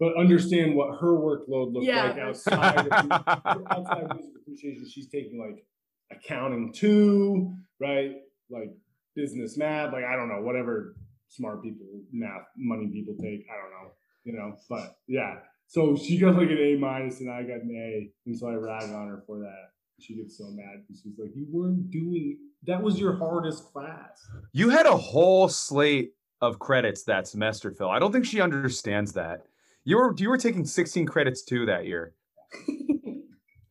But understand what her workload looked Yeah. like outside of, outside of music appreciation. She's taking like accounting two, right? Like business math, like I don't know, whatever smart people, math, money people take. I don't know, you know. But yeah, so she got like an A minus, and I got an A, and so I rag on her for that. She gets so mad because she's like, "You weren't doing that. Was your hardest class." You had a whole slate of credits that semester, Phil. I don't think she understands that. You were you were taking 16 credits too that year.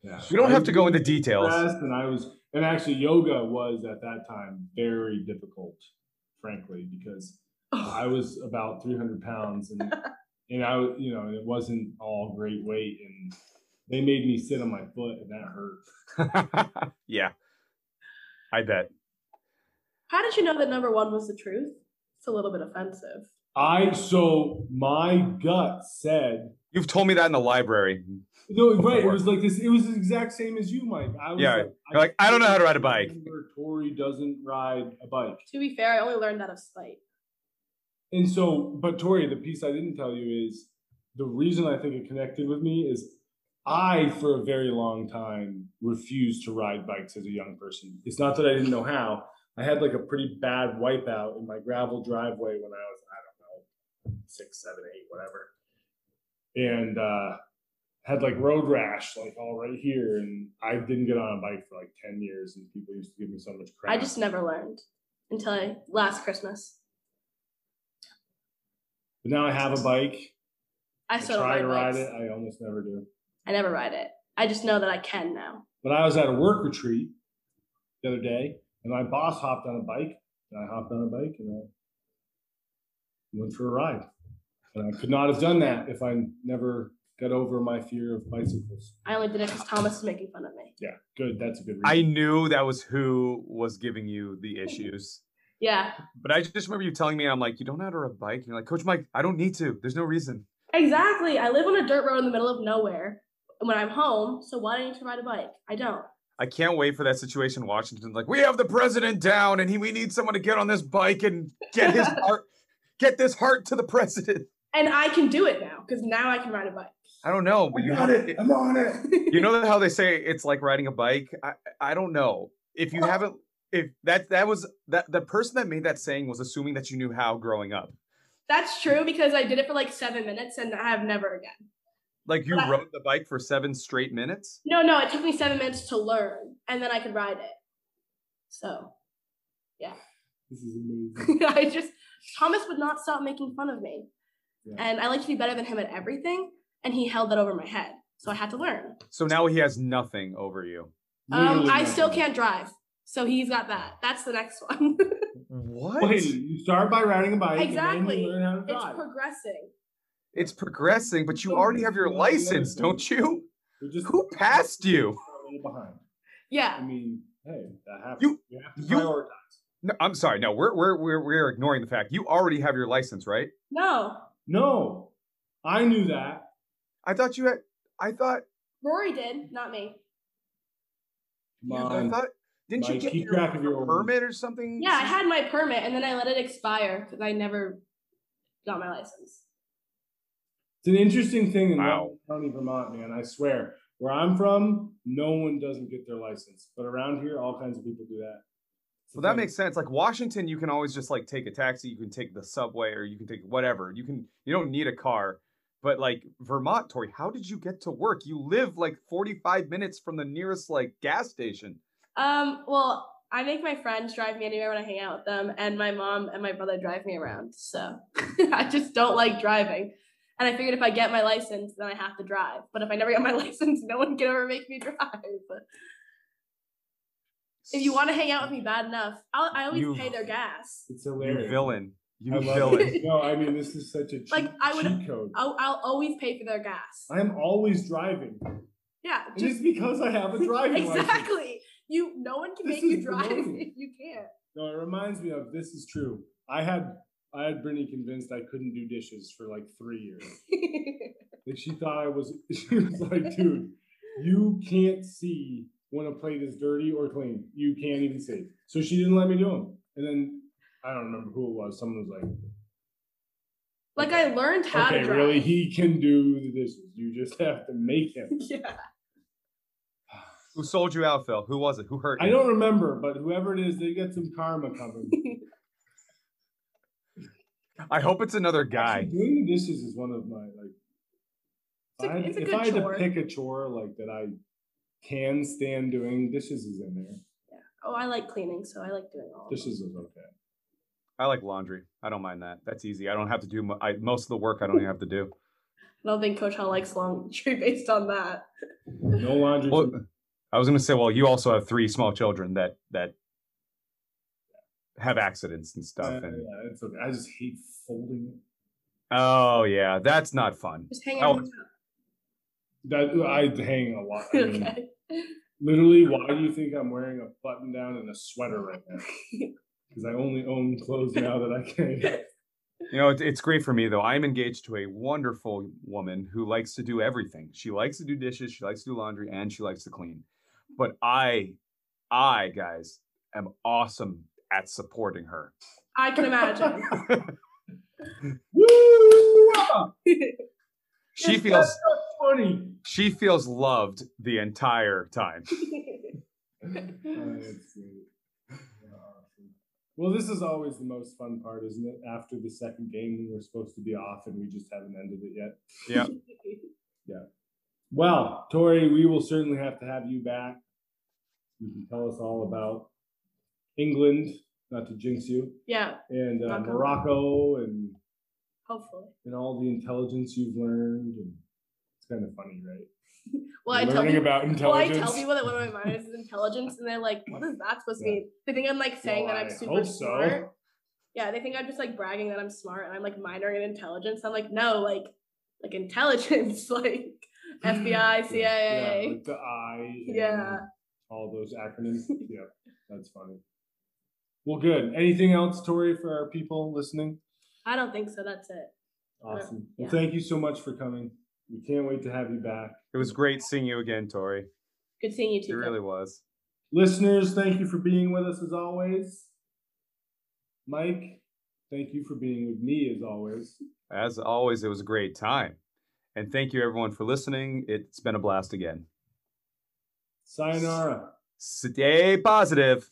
Yeah, We don't I have to go into details. and I was, and actually, yoga was at that time very difficult, frankly, because oh. I was about 300 pounds, and and I, was- you know, and it wasn't all great weight, and they made me sit on my foot, and that hurt. yeah. I bet. How did you know that number one was the truth? It's a little bit offensive. I so my gut said You've told me that in the library. no, right. It was like this. It was the exact same as you, Mike. I was Yeah, like, you're like, I don't know how to ride a bike. remember Tori doesn't ride a bike. To be fair, I only learned that of spite. And so, but Tori, the piece I didn't tell you is the reason I think it connected with me is I, for a very long time, refused to ride bikes as a young person. It's not that I didn't know how. I had like a pretty bad wipeout in my gravel driveway when I was, I don't know, six, seven, eight, whatever. And uh, had like road rash, like all right here. And I didn't get on a bike for like 10 years, and people used to give me so much crap. I just never learned. until I, last Christmas. But now I have a bike. I I try ride to ride bikes. it. I almost never do. I never ride it. I just know that I can now. But I was at a work retreat the other day, and my boss hopped on a bike, and I hopped on a bike, and I went for a ride. And I could not have done that if I never got over my fear of bicycles. I only did it because Thomas was making fun of me. Yeah, good. That's a good reason. I knew that was who was giving you the issues. Yeah, But I just remember you telling me, I'm like, you don't know how to ride a bike. And you're like, Coach Mike, I don't need to. There's no reason. exactly. I live on a dirt road in the middle of nowhere when I'm home, so why do I need to ride a bike? I don't. I can't wait for that situation in Washington. Like, we have the president down and he, we need someone to get on this bike and get his heart, get this heart to the president. And I can do it now because now I can ride a bike. I don't know. But I you got have, it. I'm on it. you know how they say it's like riding a bike? I, I don't know. If you oh. haven't, if that, that was, that the person that made that saying was assuming that you knew how growing up. That's true because I did it for like seven minutes and I have never again. Like you But I- rode the bike for seven straight minutes. No, no, it took me seven minutes to learn and then I could ride it. So yeah. This is amazing. I just, Thomas would not stop making fun of me. Yeah. And I like to be better than him at everything. And he held that over my head. So I had to learn. So now he has nothing over you. Um, I still can't drive. So he's got that. That's the next one. What? Wait, you start by riding a bike, and then Exactly. you learn how to it's progressing. It's progressing, but you already have your you know the other license, don't you? Just Who passed you? a little behind. I mean, hey, that happens. You- You, have to you- prioritize. No, I'm sorry. No, we're we're we're we're ignoring the fact you already have your license, right? No. No, I knew that. I thought you had. I thought. Rory did, not me. Come yeah, I thought. Didn't you get keep your, track of your your permit or something? Yeah, I had my permit and then I let it expire because I never got my license. It's an interesting thing in Wow. County, Vermont, man. I swear. Where I'm from, no one doesn't get their license, but around here, all kinds of people do that. It's a Well, that makes sense. Like Washington, you can always just like take a taxi, you can take the subway, or you can take whatever. You can. You don't need a car. But like Vermont, Tori, how did you get to work? You live like 45 minutes from the nearest like gas station. Um, well, I make my friends drive me anywhere when I hang out with them, and my mom and my brother drive me around. So I just don't like driving. And I figured if I get my license, then I have to drive. But if I never get my license, no one can ever make me drive. If you want to hang out with me bad enough, I'll, I always You- pay their gas. It's hilarious. You hilarious. villain. You I villain. No, I mean this is such a cheat, Like, I would- cheat code. I'll, I'll always pay for their gas. I am always driving. Yeah, just, it's because I have a driving license. exactly. You, no one can This make you drive baloney. if you can't. No, it reminds me of this is true. I had I had Brittany convinced I couldn't do dishes for like three years. Like she thought I was she was like, dude, you can't see when a plate is dirty or clean. You can't even see. So she didn't let me do them. And then I don't remember who it was. Someone was like, like I learned how okay, to drive. really, he can do the dishes. You just have to make him. yeah. Who sold you out, Phil? Who was it? Who hurt you? I don't remember, but whoever it is, they get some karma coming. I hope it's another guy. Actually, doing the dishes is one of my like. It's a- I it's a if good I had chore. to pick a chore like that, I can stand doing dishes is in there. Yeah. Oh, I like cleaning, so I like doing all. Of them. Dishes is okay. I like laundry. I don't mind that. That's easy. I don't have to do mo- I, most of the work. I don't even have to do. I don't think Coach Hall likes laundry based on that. No laundry. Well. I was going to say, well, you also have three small children that that have accidents and Uh, stuff. And yeah, it's okay. I just hate folding oh yeah, that's not fun. Just hang Oh. out. That I hang a lot. I mean, okay. Literally, why do you think I'm wearing a button down and a sweater right now? Because I only own clothes now that I can. You know, it's, it's great for me though. I'm engaged to a wonderful woman who likes to do everything. She likes to do dishes, she likes to do laundry, and she likes to clean. But I, I guys, am awesome at supporting her. I can imagine. Woo! she Yes, feels so funny. she feels loved the entire time. That's great. Awesome. Well, this is always the most fun part, isn't it? After the second game, we're supposed to be off and we just haven't ended it yet. Yeah. yeah. Well, Tori, we will certainly have to have you back. You can tell us all about England not to jinx you, Yeah, and uh. Morocco and hopefully. and all the intelligence you've learned. And it's kind of funny, right? Well, I tell people, about well, I tell people that one of my minors is intelligence, and they're like, "What is that supposed to Yeah. mean?" They think I'm like saying Well, that I'm I super hope so. smart. Yeah, they think I'm just like bragging that I'm smart and I'm like minoring in intelligence. I'm like, no, like, like intelligence, like FBI, Yeah, CIA. with the I. Yeah. All those acronyms. yeah, that's funny. Well, good. Anything else, Tori, for our people listening? I don't think so. That's it. Awesome. yeah. Well, thank you so much for coming. We can't wait to have you back. It was great seeing you again, Tori. Good seeing you too. It really was. Listeners, thank you for being with us as always. Mike, thank you for being with me as always. As always, it was a great time. And thank you, everyone, for listening. It's been a blast again. Sayonara. Stay positive.